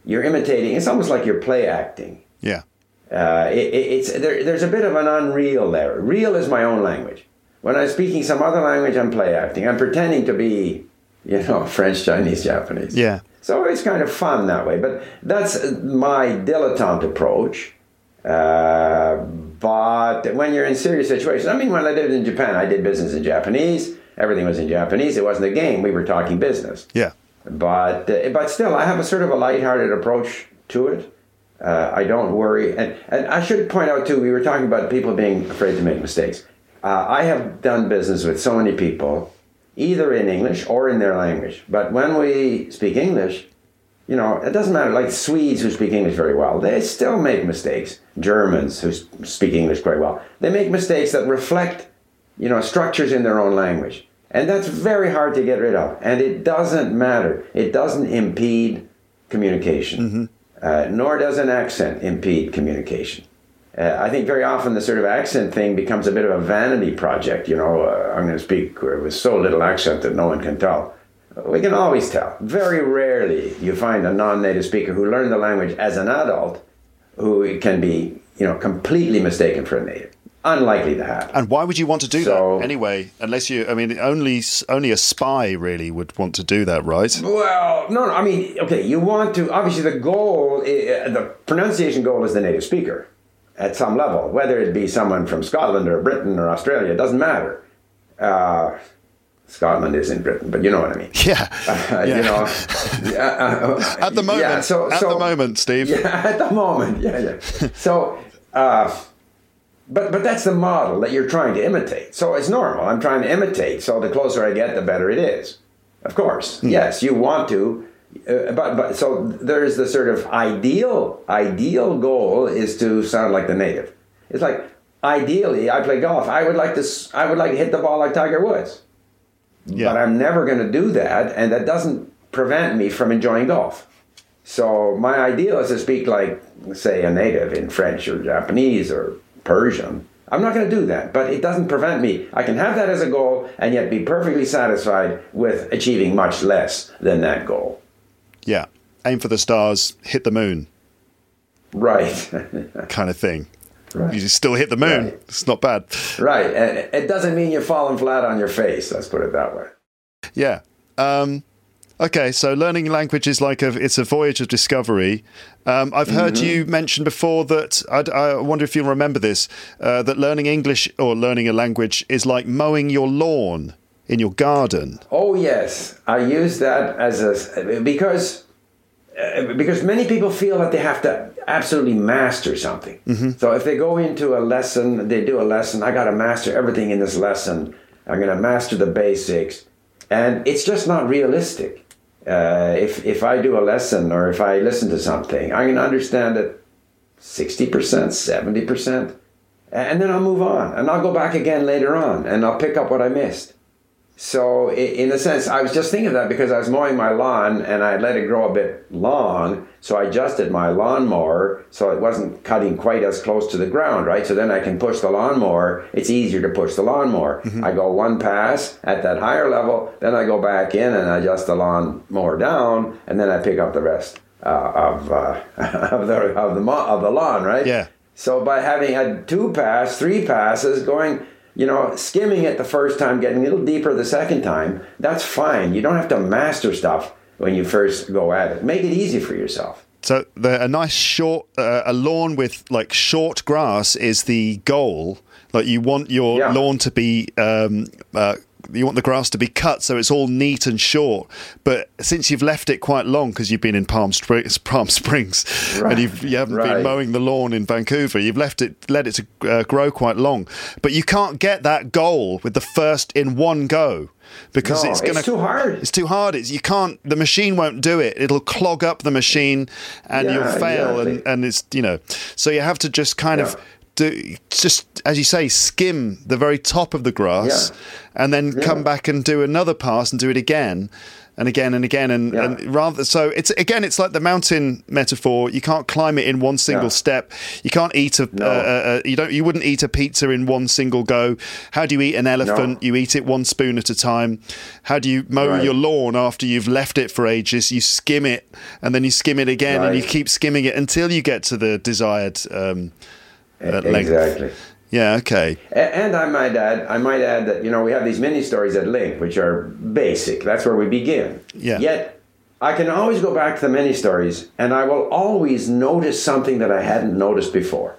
You're imitating. It's almost like you're play acting. Yeah, Uh, it- it's there, there's a bit of an unreal there. Real is my own language. When I'm speaking some other language, I'm play acting. I'm pretending to be, you know, <laughs> French, Chinese, Japanese. yeah, So it's kind of fun that way. But that's my dilettante approach. Uh, but when you're in serious situations, I mean, when I lived in Japan, I did business in Japanese. Everything was in Japanese. It wasn't a game. We were talking business. yeah, But uh, but still, I have a sort of a lighthearted approach to it. Uh, I don't worry, and and I should point out too. We were talking about people being afraid to make mistakes. Uh, I have done business with so many people, either in English or in their language. But when we speak English, you know, it doesn't matter. Like Swedes who speak English very well, they still make mistakes. Germans who speak English very well, they make mistakes that reflect, you know, structures in their own language. And that's very hard to get rid of. And it doesn't matter. It doesn't impede communication, uh, nor does an accent impede communication. Uh, I think very often the sort of accent thing becomes a bit of a vanity project. You know, uh, I'm going to speak with so little accent that no one can tell. We can always tell. Very rarely you find a non-native speaker who learned the language as an adult who can be, you know, completely mistaken for a native. Unlikely to happen. And why would you want to do So- that anyway? Unless you, I mean, only only a spy really would want to do that, right? Well, no, no. I mean, okay, you want to. Obviously, the goal, i- the pronunciation goal is the native speaker at some level, whether it be someone from Scotland or Britain or Australia, it doesn't matter. Uh, Scotland is in Britain, but you know what I mean. <laughs> <laughs> <laughs> Yeah, Uh, yeah. You know, uh, At the moment, yeah, so, at so- the moment, Steve. Yeah, at the moment, yeah, yeah. So, uh, but but that's the model that you're trying to imitate. So it's normal. I'm trying to imitate. So the closer I get, the better it is. Of course, yes, you want to. Uh, but but so there's the sort of ideal ideal goal is to sound like the native. It's like ideally, I play golf. I would like to I would like to hit the ball like Tiger Woods Yeah. but I'm never going to do that, and that doesn't prevent me from enjoying golf. So my ideal is to speak like, say, a native in French or Japanese or Persian. I'm not going to do that, but it doesn't prevent me. I can have that as a goal and yet be perfectly satisfied with achieving much less than that goal. Yeah. Aim for the stars, hit the moon, Right, <laughs> kind of thing. Right. You still hit the moon. Right. It's not bad. right. And it doesn't mean you're falling flat on your face. Let's put it that way. Yeah. Um, okay, so learning language is like a it's a voyage of discovery. Um, I've heard Mm-hmm. you mention before that I'd, I wonder if you'll remember this uh, that learning English or learning a language is like mowing your lawn in your garden. Oh yes, I use that as a because uh, because many people feel that they have to absolutely master something. So if they go into a lesson, they do a lesson. I got to master everything in this lesson. I'm going to master the basics, and it's just not realistic. Uh, if if I do a lesson or if I listen to something, I'm going to understand it sixty percent, seventy percent, and then I'll move on, and I'll go back again later on, and I'll pick up what I missed. So, in a sense, I was just thinking of that because I was mowing my lawn and I let it grow a bit long. So I adjusted my lawnmower so it wasn't cutting quite as close to the ground, right? So then I can push the lawnmower. It's easier to push the lawnmower. Mm-hmm. I go one pass at that higher level, then I go back in and adjust the lawnmower down, and then I pick up the rest uh, of, uh, <laughs> of, the, of, the, of the lawn, right? Yeah. So by having had two pass, three passes, going you know, skimming it the first time, getting a little deeper the second time, that's fine. You don't have to master stuff when you first go at it. Make it easy for yourself. So the, a nice short, uh, a lawn with like short grass is the goal. Like you want your yeah. lawn to be um, uh, you want the grass to be cut so it's all neat and short. But since you've left it quite long because you've been in Palm Springs, Palm Springs, right. and you've, you haven't right. been mowing the lawn in Vancouver, you've left it, let it to uh, grow quite long. But you can't get that goal with the first in one go because no, it's going to. too hard. It's too hard. It's you can't. The machine won't do it. It'll clog up the machine, and yeah, you'll fail. Exactly. And and it's you know. So you have to just kind yeah. of do just as you say, skim the very top of the grass, yeah. and then yeah. come back and do another pass and do it again and again and again and, yeah. and, rather so it's again it's like the mountain metaphor you can't climb it in one single yeah. step you can't eat a, no. uh, uh, you don't you wouldn't eat a pizza in one single go how do you eat an elephant no. you eat it one spoon at a time how do you mow right. your lawn after you've left it for ages you skim it and then you skim it again right. and you keep skimming it until you get to the desired um, exactly. Yeah. Okay. And I might add, I might add that you know we have these mini stories at LingQ, which are basic. That's where we begin. Yeah. Yet I can always go back to the mini stories, and I will always notice something that I hadn't noticed before,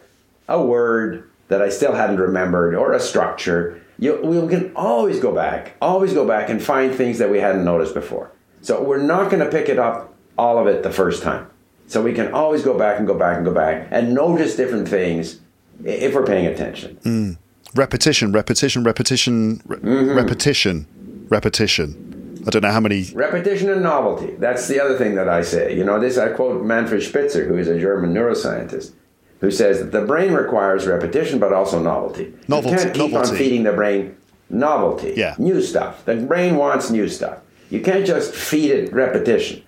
a word that I still hadn't remembered, or a structure. You, we can always go back, always go back and find things that we hadn't noticed before. So we're not going to pick it up all of it the first time. So we can always go back and go back and go back and notice different things if we're paying attention. Mm. Repetition, repetition, repetition, re- mm-hmm. repetition, repetition. I don't know how many. Repetition and novelty. That's the other thing that I say. You know, this I quote Manfred Spitzer, who is a German neuroscientist, who says that the brain requires repetition but also novelty. Novelty. You can't keep novelty. on feeding the brain novelty. Yeah. New stuff. The brain wants new stuff. You can't just feed it repetition.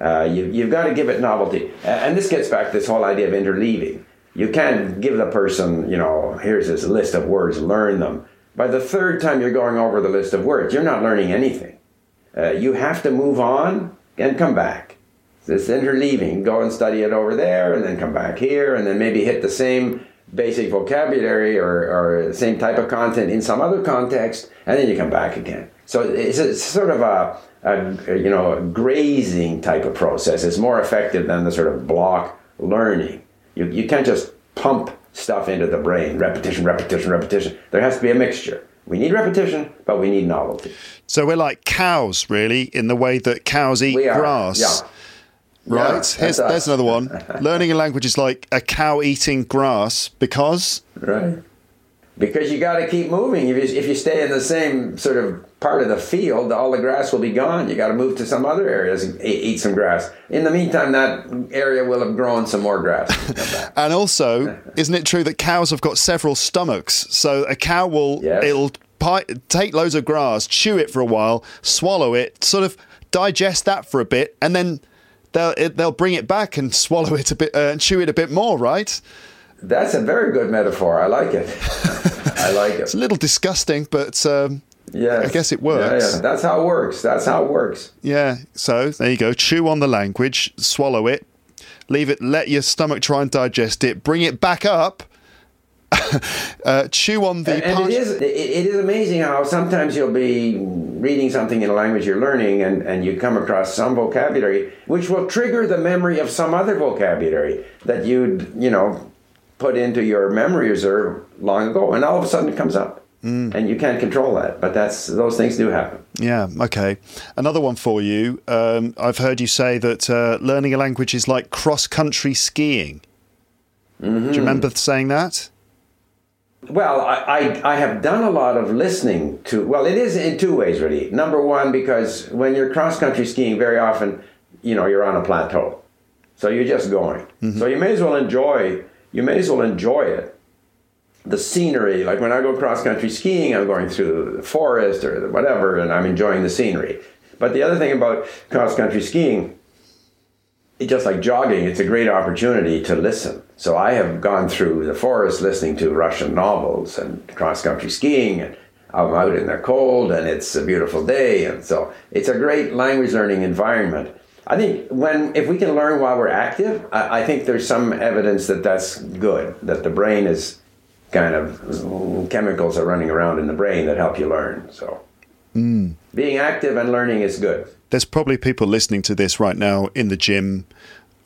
Uh, you, you've got to give it novelty. And this gets back to this whole idea of interleaving. You can't give the person, you know, here's this list of words, learn them. By the third time you're going over the list of words, you're not learning anything. Uh, you have to move on and come back. This interleaving, go and study it over there, and then come back here, and then maybe hit the same basic vocabulary or, or same type of content in some other context, and then you come back again. So it's, a, sort of a, a, you know grazing type of process. It's more effective than the sort of block learning. You, you can't just pump stuff into the brain, repetition, repetition, repetition. There has to be a mixture. We need repetition, but we need novelty. So we're like cows, really, in the way that cows eat grass. Yeah. Right. Yeah, Here's, there's another one. <laughs> Learning a language is like a cow eating grass because. Right because you got to keep moving. If you, if you stay in the same sort of part of the field, all the grass will be gone. You got to move to some other areas and eat some grass. In the meantime, that area will have grown some more grass. <laughs> and also, <laughs> isn't it true that cows have got several stomachs? So a cow will yes. it'll pi- take loads of grass, chew it for a while, swallow it, sort of digest that for a bit, and then they'll it, they'll bring it back and swallow it a bit uh, and chew it a bit more, right? That's a very good metaphor. I like it. <laughs> I like it. It's a little disgusting, but um, yeah, I guess it works. Yeah, yeah, that's how it works. That's how it works. Yeah. So there you go. Chew on the language, swallow it, leave it, let your stomach try and digest it, bring it back up. <laughs> uh, chew on the. And, and it is it, it is amazing how sometimes you'll be reading something in a language you're learning, and, and you come across some vocabulary which will trigger the memory of some other vocabulary that you'd you know put into your memory reserve long ago, and all of a sudden it comes up. Mm. And you can't control that, but that's those things do happen. Yeah. Okay. Another one for you. Um, I've heard you say that uh, learning a language is like cross country skiing. Mm-hmm. Do you remember saying that? Well, I, I, I, have done a lot of listening to. Well, it is in two ways, really. Number one, because when you're cross country skiing, very often, you know, you're on a plateau, so you're just going. Mm-hmm. So you may as well enjoy you may as well enjoy it the scenery. Like when I go cross country skiing, I'm going through the forest or whatever, and I'm enjoying the scenery. But the other thing about cross country skiing, just like jogging, it's a great opportunity to listen. So I have gone through the forest listening to Russian novels and cross country skiing, and I'm out in the cold, and it's a beautiful day, and so it's a great language learning environment. I think when if we can learn while we're active, I, I think there's some evidence that that's good. That the brain is kind of chemicals are running around in the brain that help you learn. So mm. being active and learning is good. There's probably people listening to this right now in the gym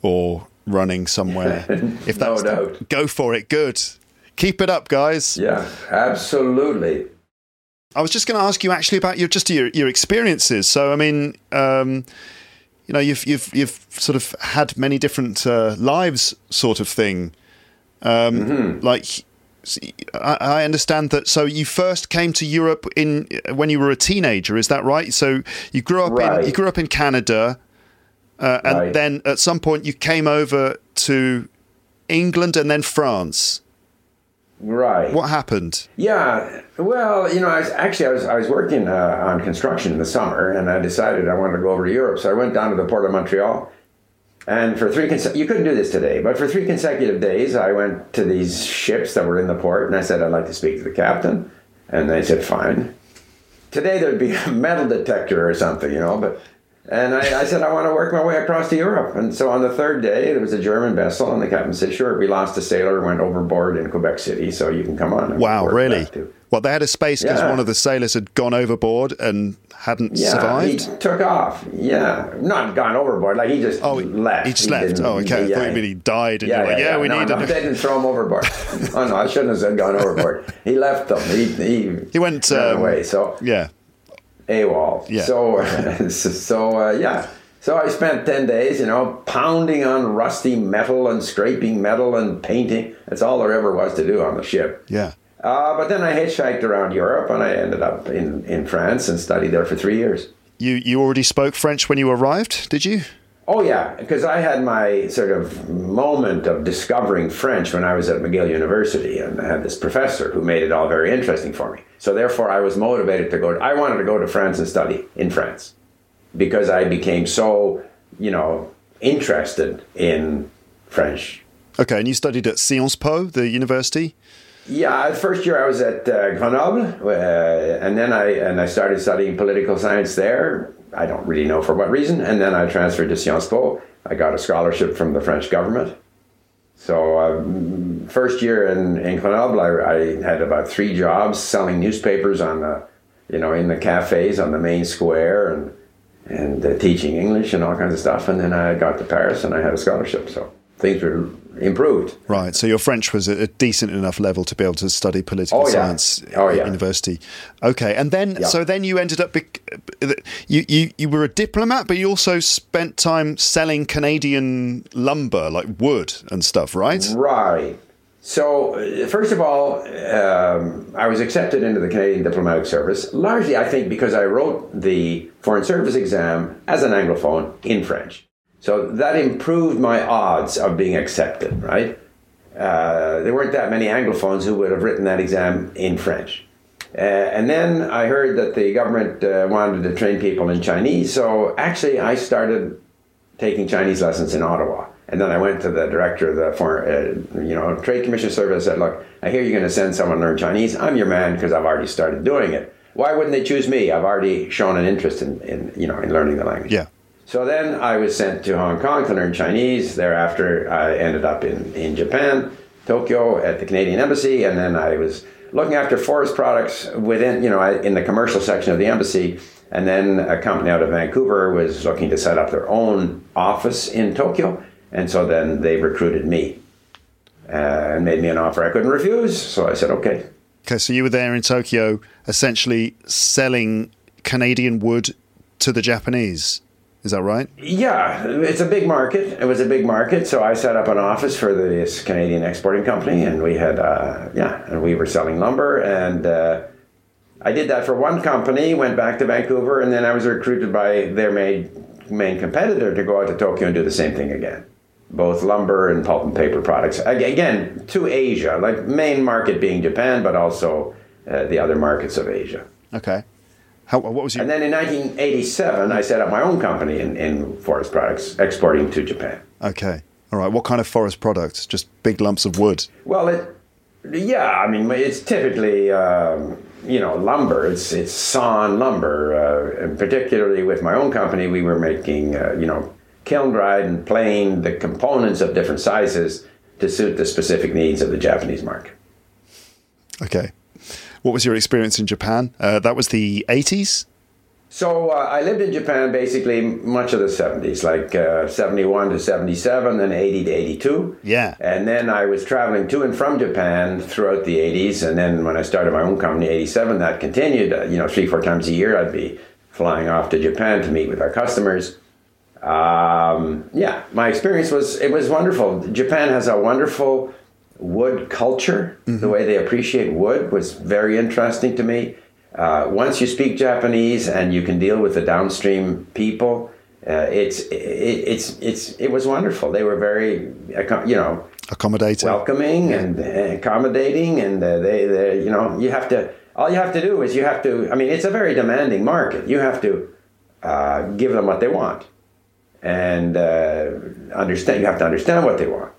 or running somewhere. <laughs> If that's no doubt. The, go for it. Good. Keep it up, guys. Yeah, absolutely. I was just going to ask you actually about your just your your experiences. So I mean, um, you know, you've you've you've sort of had many different uh, lives, sort of thing. Um, mm-hmm. Like, I, understand that. So you first came to Europe in when you were a teenager. Is that right? So you grew up right. in you grew up in Canada, uh, and right. then at some point you came over to England and then France. Right. What happened? Yeah. Well, you know, I was, actually I was I was working uh, on construction in the summer, and I decided I wanted to go over to Europe. So I went down to the port of Montreal, and for three conse- you couldn't do this today, but for three consecutive days, I went to these ships that were in the port, and I said I'd like to speak to the captain, and they said fine. Today there'd be <laughs> a metal detector or something, you know, but and I, I, said, I want to work my way across to Europe. And so on the third day, there was a German vessel, and the captain said, Sure, we lost a sailor, went overboard in Quebec City, so you can come on. wow, really? Well, they had a space because yeah. one of the sailors had gone overboard and hadn't yeah, survived? He took off. Yeah. Not gone overboard. Like he just oh, left. He just he left. Oh, okay. I thought he died. And yeah, you're like, yeah, we no, need no, <laughs> They didn't throw him overboard. <laughs> oh, no, I shouldn't have said gone overboard. He left them. He, he, he went um, away. So, yeah. AWOL. Yeah. <laughs> So, so uh, yeah. So I spent 10 days, you know, pounding on rusty metal and scraping metal and painting. That's all there ever was to do on the ship. Yeah. Uh, but then I hitchhiked around Europe and I ended up in, in France and studied there for three years. You, you already spoke French when you arrived, did you? Oh, yeah, because I had my sort of moment of discovering French when I was at McGill University, and I had this professor who made it all very interesting for me. So, therefore, I was motivated to go. I wanted to go to France and study in France because I became so, you know, interested in French. Okay, and you studied at Sciences Po, the university? Yeah, first year I was at uh, Grenoble, uh, and then I and I started studying political science there. I don't really know for what reason, and then I transferred to Sciences Po. I got a scholarship from the French government. So, um, first year in, in Grenoble, I, I, had about three jobs selling newspapers on the, you know, in the cafes on the main square, and and uh, teaching English and all kinds of stuff. And then I got to Paris and I had a scholarship. So things were improved. Right. So your French was at a decent enough level to be able to study political oh, science oh, at yeah. university. Okay. And then, yeah. so then you ended up, you, you, you were a diplomat, but you also spent time selling Canadian lumber, like wood and stuff, right? Right. So, uh, first of all, um, I was accepted into the Canadian Diplomatic Service, largely, I think, because I wrote the Foreign Service exam as an Anglophone in French. So that improved my odds of being accepted, right? Uh, there weren't that many Anglophones who would have written that exam in French. Uh, and then I heard that the government uh, wanted to train people in Chinese, so actually I started taking Chinese lessons in Ottawa. And then I went to the director of the foreign, uh, you know, Trade Commission Service. And said, "Look, I hear you're going to send someone to learn Chinese. I'm your man because I've already started doing it. Why wouldn't they choose me? I've already shown an interest in, in you know, in learning the language." Yeah. So then I was sent to Hong Kong to learn Chinese. Thereafter, I ended up in, in Japan, Tokyo, at the Canadian Embassy, and then I was looking after forest products within, you know, in the commercial section of the embassy. And then a company out of Vancouver was looking to set up their own office in Tokyo. And so then they recruited me uh, and made me an offer I couldn't refuse. So I said, okay. Okay, so you were there in Tokyo essentially selling Canadian wood to the Japanese. Is that right? Yeah, it's a big market. It was a big market, so I set up an office for this Canadian exporting company, and we had, uh, yeah, and we were selling lumber, and uh, I did that for one company. Went back to Vancouver, and then I was recruited by their main main competitor to go out to Tokyo and do the same thing again. both lumber and pulp and paper products. Again, to Asia, like main market being Japan, but also uh, the other markets of Asia. Okay. How, what was your? And then in 1987, I set up my own company in, in forest products, exporting to Japan. Okay. All right. What kind of forest products? Just big lumps of wood. Well, it, yeah, I mean, it's typically um, you know lumber. It's it's sawn lumber, uh, and particularly with my own company, we were making uh, you know kiln dried and planed the components of different sizes to suit the specific needs of the Japanese market. Okay. What was your experience in Japan? Uh, that was the 80s? So uh, I lived in Japan basically much of the 70s, like uh, 71 to 77, then 80 to 82. Yeah. And then I was traveling to and from Japan throughout the 80s. And then when I started my own company, 87, that continued. Uh, you know, three, four times a year, I'd be flying off to Japan to meet with our customers. Um, yeah, my experience was, it was wonderful. Japan has a wonderful wood culture. Mm-hmm. The way they appreciate wood was very interesting to me. Uh, once you speak Japanese and you can deal with the downstream people, uh, it's it, it's it's it was wonderful. They were very you know accommodating, welcoming, and accommodating, and uh, they, they you know you have to all you have to do is you have to. I mean, it's a very demanding market. You have to uh, give them what they want, and uh, understand. You have to understand what they want.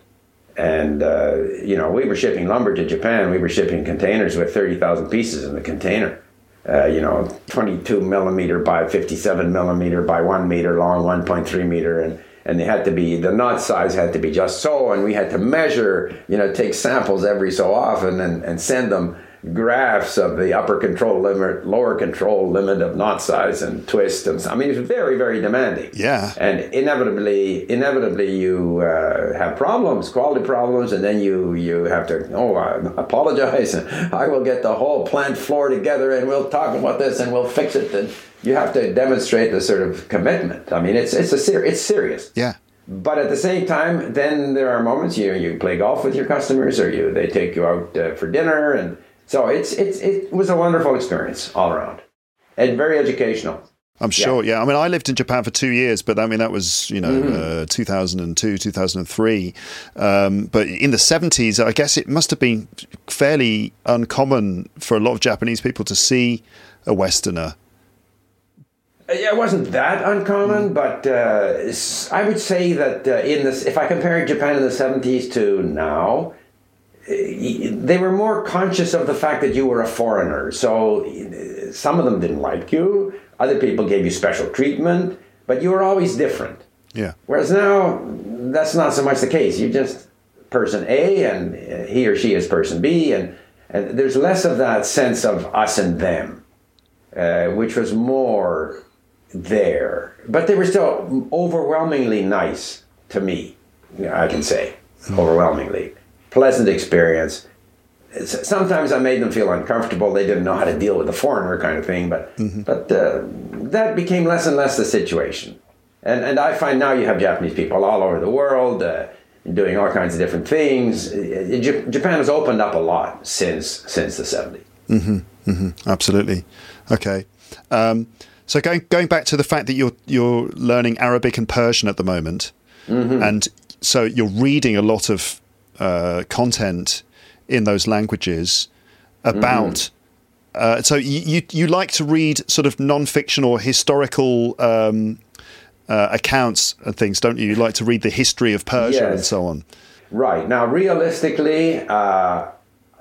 And uh, you know, we were shipping lumber to Japan. We were shipping containers with thirty thousand pieces in the container. Uh, you know, 22 millimeter by 57 millimeter by one meter long, 1.3 meter, and and they had to be the knot size had to be just so, and we had to measure, you know, take samples every so often and, and send them graphs of the upper control limit, lower control limit of knot size and twist, and I mean it's very very demanding. Yeah, and inevitably, inevitably you uh, have problems, quality problems, and then you you have to oh I apologize, <laughs> I will get the whole plant floor together, and we'll talk about this, and we'll fix it, and you have to demonstrate the sort of commitment. I mean it's it's a ser- it's serious. Yeah. But at the same time, then there are moments you you play golf with your customers, or you they take you out uh, for dinner, and so it's it's it was a wonderful experience all around, and very educational. I'm sure. Yeah. yeah. I mean, I lived in Japan for two years, but I mean that was you know mm-hmm. uh, 2002, 2003. Um, but in the 70s, I guess it must have been fairly uncommon for a lot of Japanese people to see a Westerner. Uh, yeah, it wasn't that uncommon, mm. but uh, I would say that uh, in this, if I compare Japan in the 70s to now, they were more conscious of the fact that you were a foreigner. So some of them didn't like you. Other people gave you special treatment, but you were always different. Yeah. Whereas now, that's not so much the case. You're just person A, and he or she is person B, and, and there's less of that sense of us and them, uh, which was more there. But they were still overwhelmingly nice to me, I can say, overwhelmingly pleasant experience. Sometimes I made them feel uncomfortable. They didn't know how to deal with a foreigner, kind of thing. But mm-hmm. but uh, that became less and less the situation. And and I find now you have Japanese people all over the world uh, doing all kinds of different things. Japan has opened up a lot since since the 70s. Mm-hmm. Mm-hmm. Absolutely. Okay. Um, so going going back to the fact that you're you're learning Arabic and Persian at the moment, mm-hmm. and so you're reading a lot of uh, content in those languages about. Mm. Uh, so you, you, you like to read sort of non-fiction or historical um, uh, accounts and things, don't you? You like to read the history of Persia yes. and so on. Right now, realistically, uh,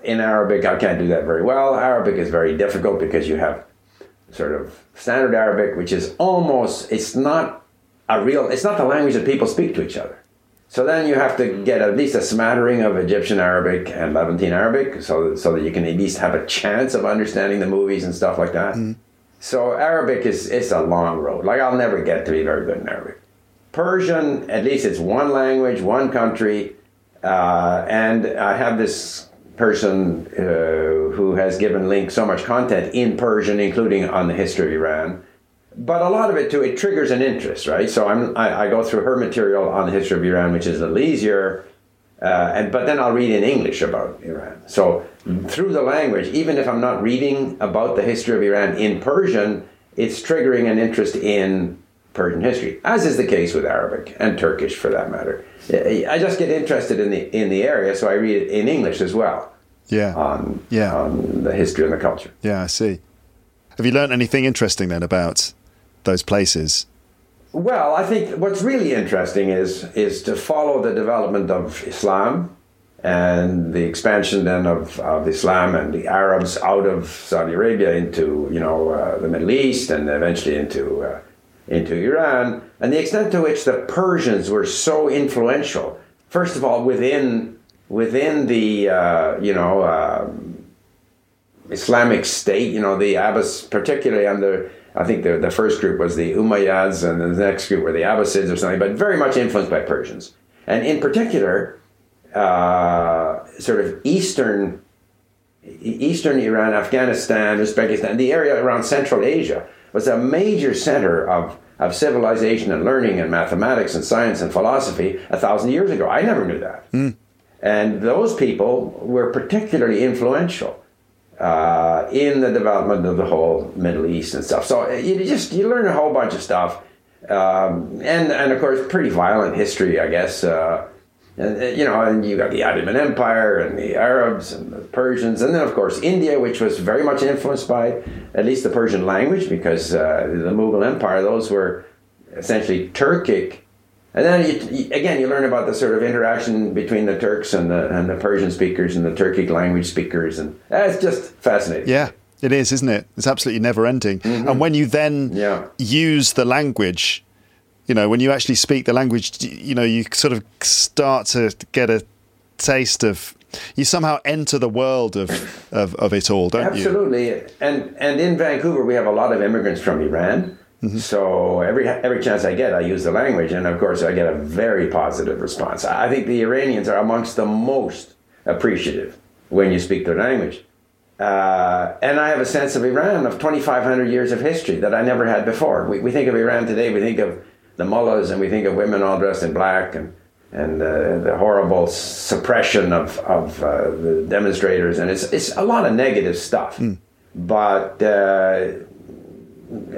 in Arabic, I can't do that very well. Arabic is very difficult because you have sort of standard Arabic, which is almost it's not a real it's not the language that people speak to each other. So then you have to get at least a smattering of Egyptian Arabic and Levantine Arabic, so so that you can at least have a chance of understanding the movies and stuff like that. Mm. So Arabic is it's a long road. Like I'll never get to be very good in Arabic. Persian, at least it's one language, one country, uh, and I have this person uh, who has given LingQ so much content in Persian, including on the history of Iran but a lot of it too, it triggers an interest, right? So I'm, I, I, go through her material on the history of Iran, which is a little easier, uh, and but then I'll read in English about Iran. So through the language, even if I'm not reading about the history of Iran in Persian, it's triggering an interest in Persian history, as is the case with Arabic and Turkish for that matter. I just get interested in the in the area, so I read it in English as well. Yeah. On Yeah. on the history and the culture. Yeah, I see. Have you learned anything interesting then about those places? Well, I think what's really interesting is is to follow the development of Islam and the expansion then of, of Islam and the Arabs out of Saudi Arabia into you know uh, the Middle East and eventually into uh, into Iran and the extent to which the Persians were so influential. First of all, within within the uh, you know. Um, Islamic State, you know, the Abbas, particularly under, I think the, the first group was the Umayyads, and the next group were the Abbasids or something, but very much influenced by Persians. And in particular, uh, sort of eastern, eastern Iran, Afghanistan, Uzbekistan, the area around Central Asia was a major center of, of civilization and learning and mathematics and science and philosophy a thousand years ago. I never knew that. And those people were particularly influential uh, in the development of the whole Middle East and stuff. So you just you learn a whole bunch of stuff, um, and and of course pretty violent history, I guess. Uh, and uh, you know, and you got the Ottoman Empire and the Arabs and the Persians, and then of course India, which was very much influenced by at least the Persian language, because uh, the Mughal Empire, those were essentially Turkic. And then you, you- again, you learn about the sort of interaction between the Turks and the and the Persian speakers and the Turkic language speakers, and uh, it's just fascinating. Yeah, it is, isn't it? It's absolutely never ending. And when you then Yeah. use the language, you know, when you actually speak the language, you know, you sort of start to get a taste of. You somehow enter the world of of, of it all, don't you? Absolutely, and and in Vancouver we have a lot of immigrants from Iran. So every every chance I get, I use the language, and of course I get a very positive response. I think the Iranians are amongst the most appreciative when you speak their language. Uh, and I have a sense of Iran of 2,500 years of history that I never had before. We, we think of Iran today, we think of the mullahs, and we think of women all dressed in black, and and uh, the horrible suppression of of uh, the demonstrators, and it's it's a lot of negative stuff. But uh,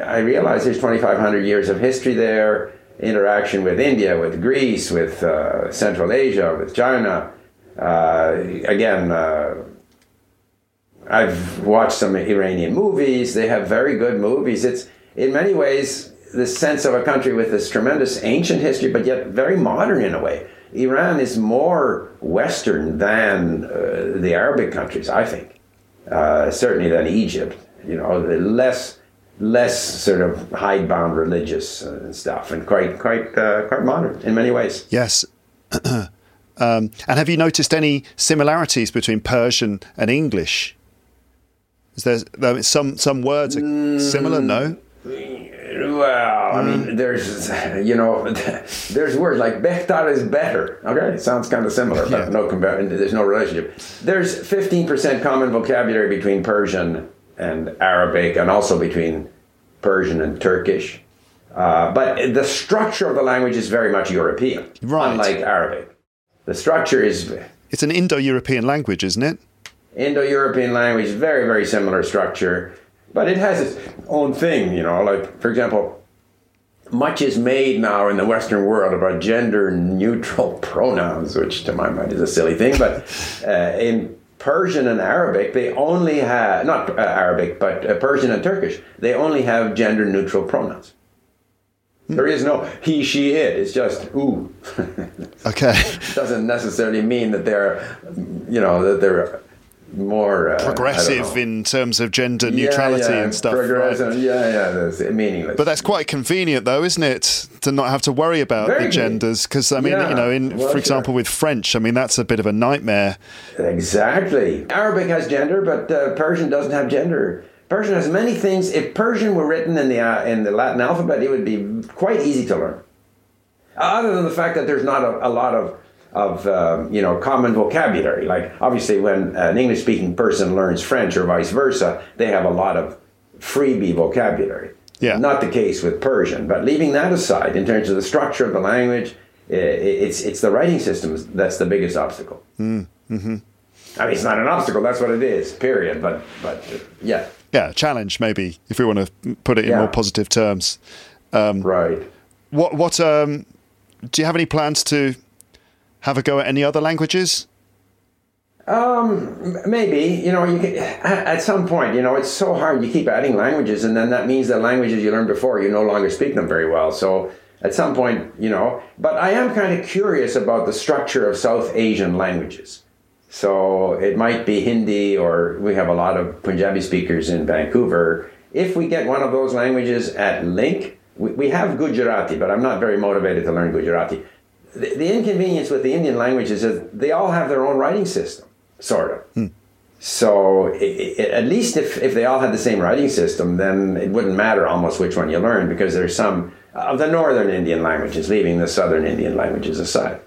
I realize there's 2,500 years of history there, interaction with India, with Greece, with uh, Central Asia, with China. Uh, again, uh, I've watched some Iranian movies. They have very good movies. It's in many ways the sense of a country with this tremendous ancient history, but yet very modern in a way. Iran is more Western than uh, the Arabic countries, I think. Uh, certainly than Egypt. You know, the less less sort of hidebound religious and stuff, and quite quite uh, quite modern in many ways. Yes. <clears throat> um, and have you noticed any similarities between Persian and English? Is there some some words are similar? No. Well, I mean, there's, you know, <laughs> there's words like Bechtar is better. Okay, it sounds kind of similar, but Yeah. no There's no relationship. There's 15% common vocabulary between Persian and Arabic, and also between Persian and Turkish. Uh, but the structure of the language is very much European, Right. unlike Arabic. The structure is It's an Indo-European language, isn't it? Indo-European language, very, very similar structure, but it has its own thing, you know. Like, for example, much is made now in the Western world about gender-neutral <laughs> pronouns, which to my mind is a silly thing. But uh, in Persian and Arabic, they only have not uh, Arabic, but uh, Persian and Turkish, they only have gender-neutral pronouns. There is no he, she, it. It's just ooh. <laughs> Okay. Doesn't necessarily mean that they're, you know, that they're more uh, Progressive in terms of gender neutrality yeah, and stuff. right? Yeah, yeah, that's meaningless. But that's quite convenient, though, isn't it, to not have to worry about Very the genders? Because I mean, Yeah, you know, in well, for example, sure. with French, I mean, that's a bit of a nightmare. exactly. Arabic has gender, but uh, Persian doesn't have gender. Persian has many things. If Persian were written in the uh, in the Latin alphabet, it would be quite easy to learn. Other than the fact that there's not a, a lot of of um, you know common vocabulary. Like obviously, when an English speaking person learns French or vice versa, they have a lot of freebie vocabulary. Yeah. Not the case with Persian. But leaving that aside, in terms of the structure of the language, it's it's the writing systems that's the biggest obstacle. Mm-hmm. I mean, it's not an obstacle. That's what it is. Period. But but yeah. Yeah, challenge maybe if we want to put it in Yeah. more positive terms. right. What what um, do you have any plans to have a go at any other languages? Um, maybe. You know you can, at some point you know it's so hard. You keep adding languages and then that means that languages you learned before you no longer speak them very well. So at some point you know. But i am kind of curious about the structure of south asian languages. So it might be hindi or we have a lot of punjabi speakers in vancouver. If we get one of those languages at LingQ we, we have gujarati but i'm not very motivated to learn gujarati the, the inconvenience with the indian languages is that they all have their own writing system sort of. Hmm. So it, it, at least if, if they all had the same writing system, then it wouldn't matter almost which one you learn because there's some of the northern Indian languages, leaving the southern Indian languages aside.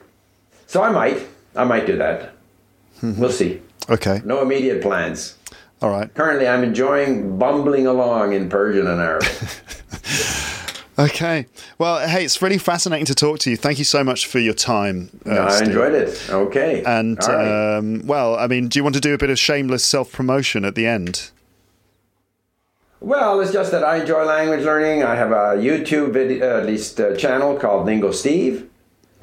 So I might, I might do that. We'll see. Okay. No immediate plans. All right. Currently, I'm enjoying bumbling along in Persian and Arabic. <laughs> Okay. Well, hey, it's really fascinating to talk to you. Thank you so much for your time. Uh, I Steve. enjoyed it. Okay. And right. um, well, I mean, do you want to do a bit of shameless self promotion at the end? Well, it's just that I enjoy language learning. I have a YouTube video, at least uh, channel called Lingo Steve.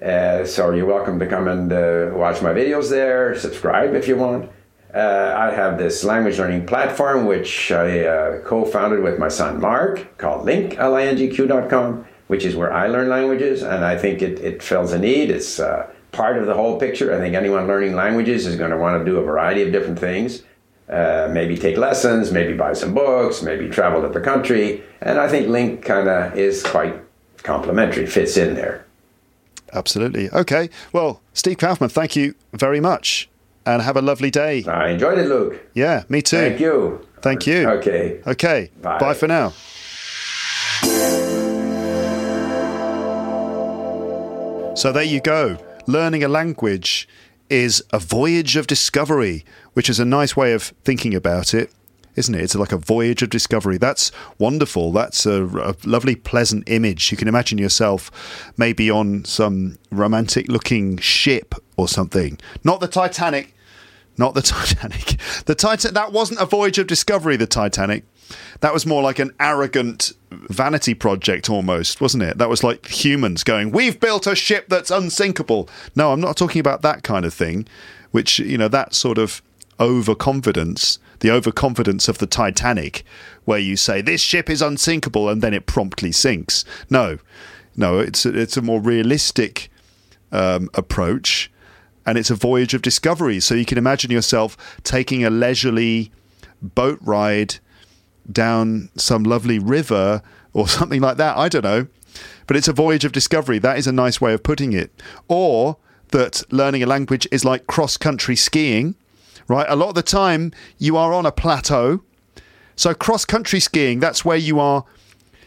Uh, so you're welcome to come and uh, watch my videos there. Subscribe if you want. Uh, I have this language learning platform which I uh, co-founded with my son Mark called LingQ L-I-N-G-Q.com, which is where I learn languages, and I think it, it fills a need. It's uh, part of the whole picture. I think anyone learning languages is going to want to do a variety of different things uh, maybe take lessons, maybe buy some books, maybe travel to the country. And I think LingQ kind of is quite complementary, fits in there. Absolutely. Okay. Well, Steve Kaufmann, thank you very much and have a lovely day. I enjoyed it, Luke. Yeah, me too. Thank you. Thank you. Okay. Okay. Bye. Bye for now. So there you go. Learning a language is a voyage of discovery, which is a nice way of thinking about it, isn't it? It's like a voyage of discovery. That's wonderful. That's a, a lovely, pleasant image. You can imagine yourself maybe on some romantic looking ship or something. Not the Titanic. Not the <laughs> Titanic. The Titan. That wasn't a voyage of discovery. The Titanic. That was more like an arrogant vanity project, almost, wasn't it? That was like humans going, "We've built a ship that's unsinkable." No, I'm not talking about that kind of thing. Which you know, that sort of overconfidence, the overconfidence of the Titanic, where you say this ship is unsinkable and then it promptly sinks. No, no, it's a, it's a more realistic um, approach, and it's a voyage of discovery. So you can imagine yourself taking a leisurely boat ride down some lovely river or <laughs> something like that. I don't know. But it's a voyage of discovery. That is a nice way of putting it. Or that learning a language is like cross country skiing, right? A lot of the time you are on a plateau. So cross country skiing, that's where you are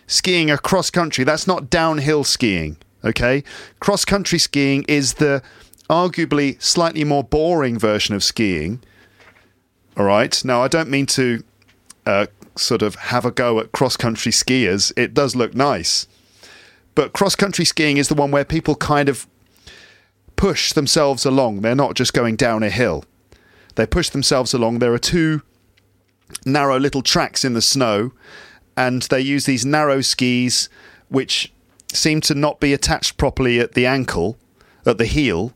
skiing across country. That's not downhill skiing, okay? Cross country skiing is the arguably slightly more boring version of skiing. All right. Now, I don't mean to uh, sort of have a go at cross country skiers. It does look nice. But cross country skiing is the one where people kind of push themselves along. They're not just going down a hill, they push themselves along. There are two narrow little tracks in the snow, and they use these narrow skis which seem to not be attached properly at the ankle, at the heel.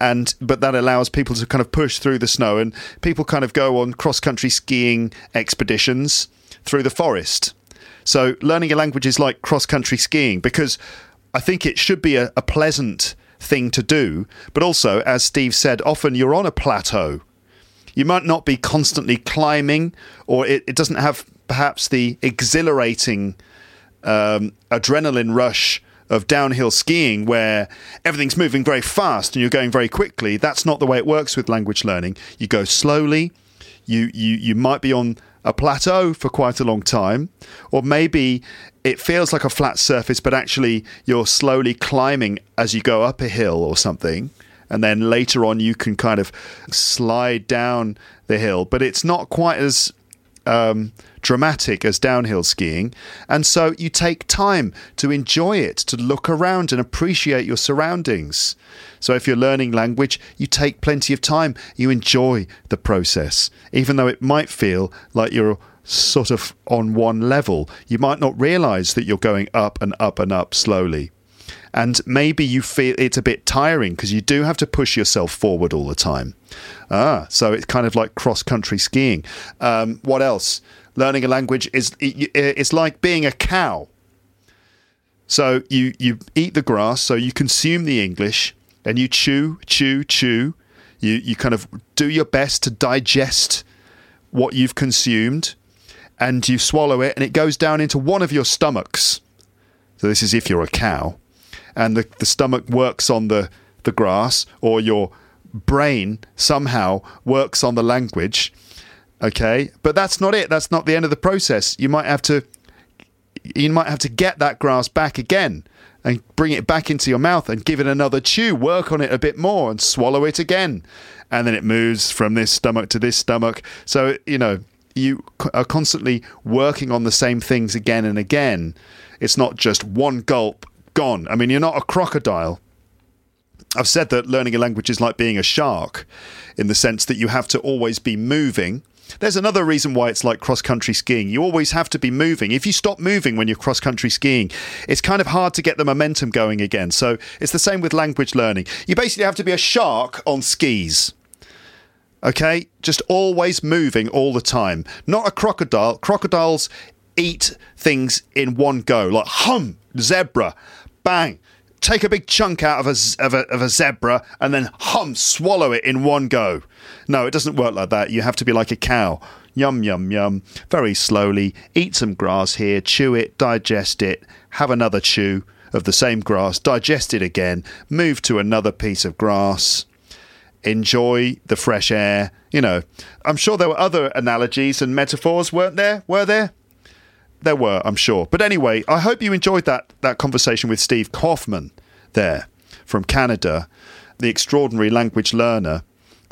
And but that allows people to kind of push through the snow, and people kind of go on cross country skiing expeditions through the forest. So learning a language is like cross country skiing because I think it should be a, a pleasant thing to do. But also, as Steve said, often you're on a plateau. You might not be constantly climbing, or it, it doesn't have perhaps the exhilarating um, adrenaline rush of downhill skiing where everything's moving very fast and you're going very quickly. That's not the way it works with language learning. You go slowly. You you you might be on a plateau for quite a long time, or maybe it feels like a flat surface, but actually you're slowly climbing as you go up a hill or something. And then later on, you can kind of slide down the hill, but it's not quite as um, dramatic as downhill skiing. And so you take time to enjoy it, to look around and appreciate your surroundings. So if you're learning language, you take plenty of time, you enjoy the process, even though it might feel like you're sort of on one level. You might not realize that you're going up and up and up slowly. And maybe you feel it's a bit tiring because you do have to push yourself forward all the time. Ah, so it's kind of like cross country skiing. Um, what else? Learning a language is it's like being a cow. So you you eat the grass, so you consume the English, and you chew, chew, chew. You you kind of do your best to digest what you've consumed, and you swallow it, and it goes down into one of your stomachs. So this is if you're a cow, and the, the stomach works on the the grass, or your brain somehow works on the language. Okay, but that's not it. That's not the end of the process. You might have to you might have to get that grass back again and bring it back into your mouth and give it another chew, work on it a bit more and swallow it again. And then it moves from this stomach to this stomach. So, you know, you are constantly working on the same things again and again. It's not just one gulp, gone. I mean, you're not a crocodile. I've said that learning a language is like being a shark in the sense that you have to always be moving there's another reason why it's like cross country skiing. You always have to be moving. If you stop moving when you're cross country skiing, it's kind of hard to get the momentum going again. So it's the same with language learning. You basically have to be a shark on skis. Okay? Just always moving all the time. Not a crocodile. Crocodiles eat things in one go, like hum, zebra, bang take a big chunk out of a, of a, of a zebra and then hum, swallow it in one go. No, it doesn't work like that. You have to be like a cow. Yum, yum, yum. Very slowly. Eat some grass here, chew it, digest it, have another chew of the same grass, digest it again, move to another piece of grass, enjoy the fresh air. You know, I'm sure there were other analogies and metaphors, weren't there? Were there? There were, I'm sure. But anyway, I hope you enjoyed that that conversation with Steve Kaufmann there from Canada, the extraordinary language learner.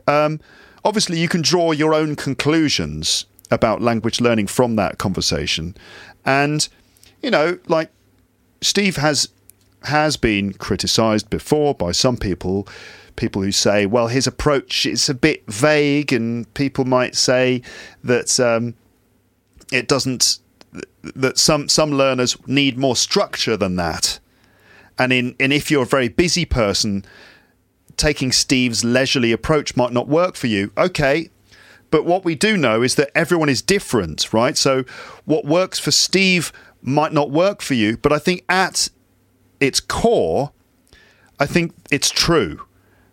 Um, obviously, you can draw your own conclusions about language learning from that conversation, and you know, like Steve has has been criticised before by some people. People who say, well, his approach is a bit vague, and people might say that um, it doesn't that some some learners need more structure than that. And in and if you're a very busy person, taking Steve's leisurely approach might not work for you. Okay, but what we do know is that everyone is different, right? So what works for Steve might not work for you, but I think at its core, I think it's true,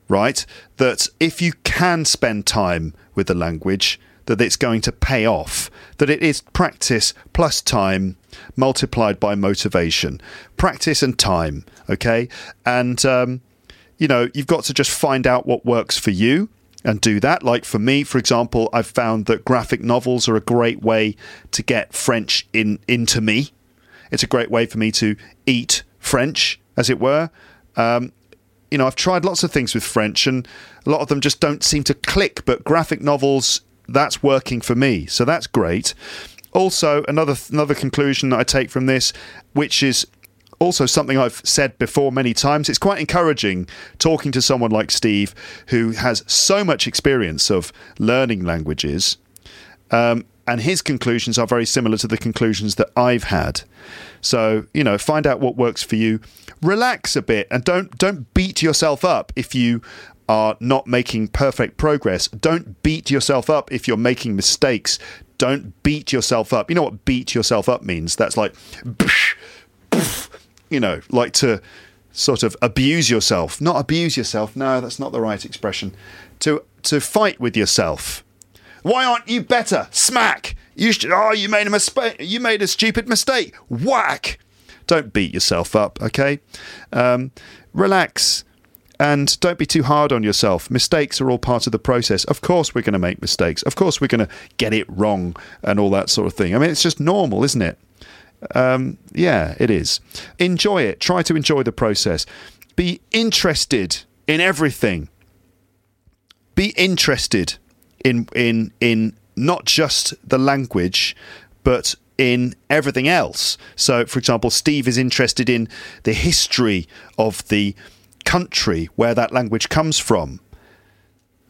right? That if you can spend time with the language, that it's going to pay off, that it is practice plus time multiplied by motivation. Practice and time, okay? And, um, you know, you've got to just find out what works for you and do that. Like for me, for example, I've found that graphic novels are a great way to get French in into me. It's a great way for me to eat French, as it were. Um, you know, I've tried lots of things with French, and a lot of them just don't seem to click. But graphic novels that's working for me. So that's great. Also, another another conclusion that I take from this, which is also something I've said before many times. It's quite encouraging talking to someone like Steve, who has so much experience of learning languages, um, and his conclusions are very similar to the conclusions that I've had. So you know, find out what works for you. Relax a bit and don't don't beat yourself up if you are not making perfect progress. Don't beat yourself up if you're making mistakes. Don't beat yourself up. You know what beat yourself up means? That's like, you know, like to sort of abuse yourself. Not abuse yourself. No, that's not the right expression. To to fight with yourself. Why aren't you better? Smack. You should. Oh, you made a mistake. You made a stupid mistake. Whack. Don't beat yourself up. Okay. Um, relax and don't be too hard on yourself. Mistakes are all part of the process. Of course, we're going to make mistakes. Of course, we're going to get it wrong and all that sort of thing. I mean, it's just normal, isn't it? Um, yeah, it is. Enjoy it. Try to enjoy the process. Be interested in everything. Be interested in in in not just the language, but in everything else. So, for example, Steve is interested in the history of the country where that language comes from.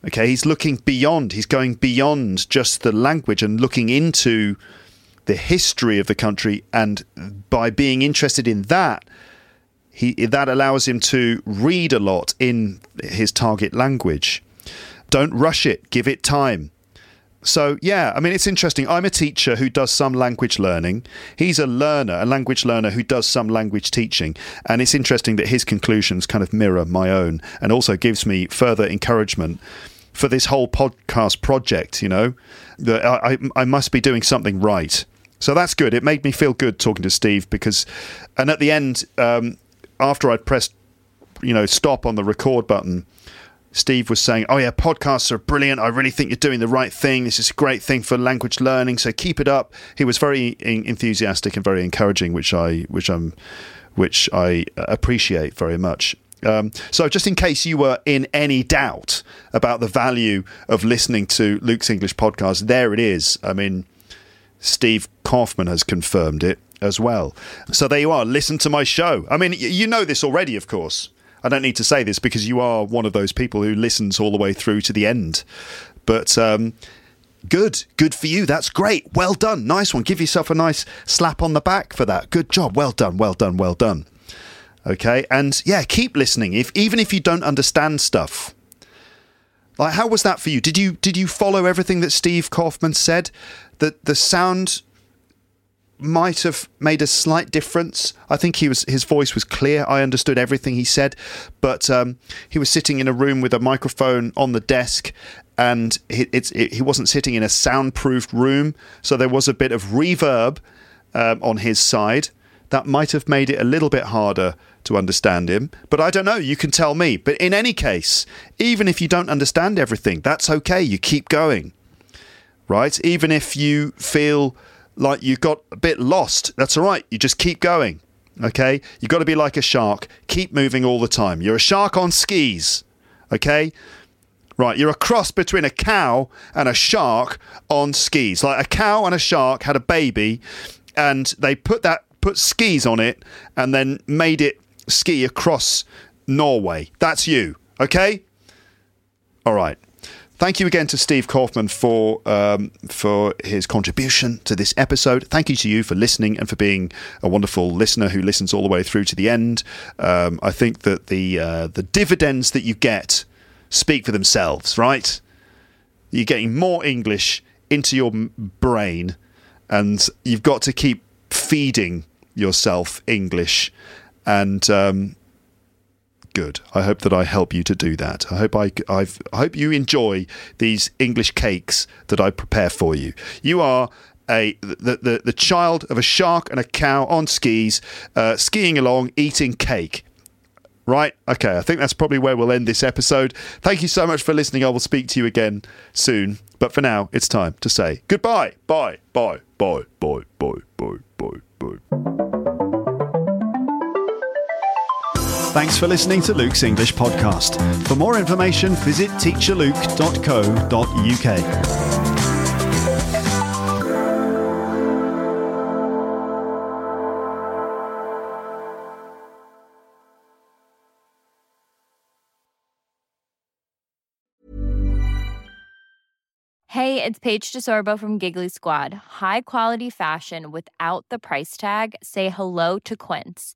Okay, he's looking beyond, he's going beyond just the language and looking into the history of the country, and by being interested in that, he that allows him to read a lot in his target language. Don't rush it, give it time. So, yeah, I mean, it's interesting. I'm a teacher who does some language learning. He's a learner, a language learner who does some language teaching. And it's interesting that his conclusions kind of mirror my own and also gives me further encouragement for this whole podcast project, you know, that I, I, must be doing something right. So that's good. It made me feel good talking to Steve because, and at the end, um, after I'd pressed, you know, stop on the record button, Steve was saying, "Oh yeah, podcasts are brilliant. I really think you're doing the right thing. This is a great thing for language learning. So keep it up." He was very enthusiastic and very encouraging, which I which I'm which I appreciate very much. Um, so, just in case you were in any doubt about the value of listening to Luke's English podcast, there it is. I mean, Steve Kaufmann has confirmed it as well. So, there you are. Listen to my show. I mean, you know this already, of course. I don't need to say this because you are one of those people who listens all the way through to the end. But um, good, good for you. That's great. Well done. Nice one. Give yourself a nice slap on the back for that. Good job. Well done. Well done. Well done. Okay, and yeah, keep listening. If even if you don't understand stuff, like how was that for you? Did you did you follow everything that Steve Kaufmann said? That the sound might have made a slight difference. I think he was his voice was clear. I understood everything he said, but um, he was sitting in a room with a microphone on the desk, and it, it's it, he wasn't sitting in a soundproofed room, so there was a bit of reverb um, on his side. That might have made it a little bit harder to understand him, but I don't know. You can tell me. But in any case, even if you don't understand everything, that's okay. You keep going, right? Even if you feel like you got a bit lost. That's all right. You just keep going. Okay? You've got to be like a shark. Keep moving all the time. You're a shark on skis. Okay? Right, you're a cross between a cow and a shark on skis. Like a cow and a shark had a baby and they put that put skis on it and then made it ski across Norway. That's you. Okay? All right. Thank you again to Steve Kaufmann for um, for his contribution to this episode. Thank you to you for listening and for being a wonderful listener who listens all the way through to the end. Um, I think that the uh, the dividends that you get speak for themselves, right? You're getting more English into your brain, and you've got to keep feeding yourself English. And um, good. I hope that I help you to do that. I hope I, I've, I hope you enjoy these English cakes that I prepare for you. You are a the, the, the child of a shark and a cow on skis, uh, skiing along, eating cake. Right? Okay, I think that's probably where we'll end this episode. Thank you so much for listening. I will speak to you again soon. But for now, it's time to say goodbye. Bye, bye, bye, bye, bye, bye, bye, bye. Thanks for listening to Luke's English Podcast. For more information, visit teacherluke.co.uk. Hey, it's Paige DeSorbo from Giggly Squad. High quality fashion without the price tag? Say hello to Quince.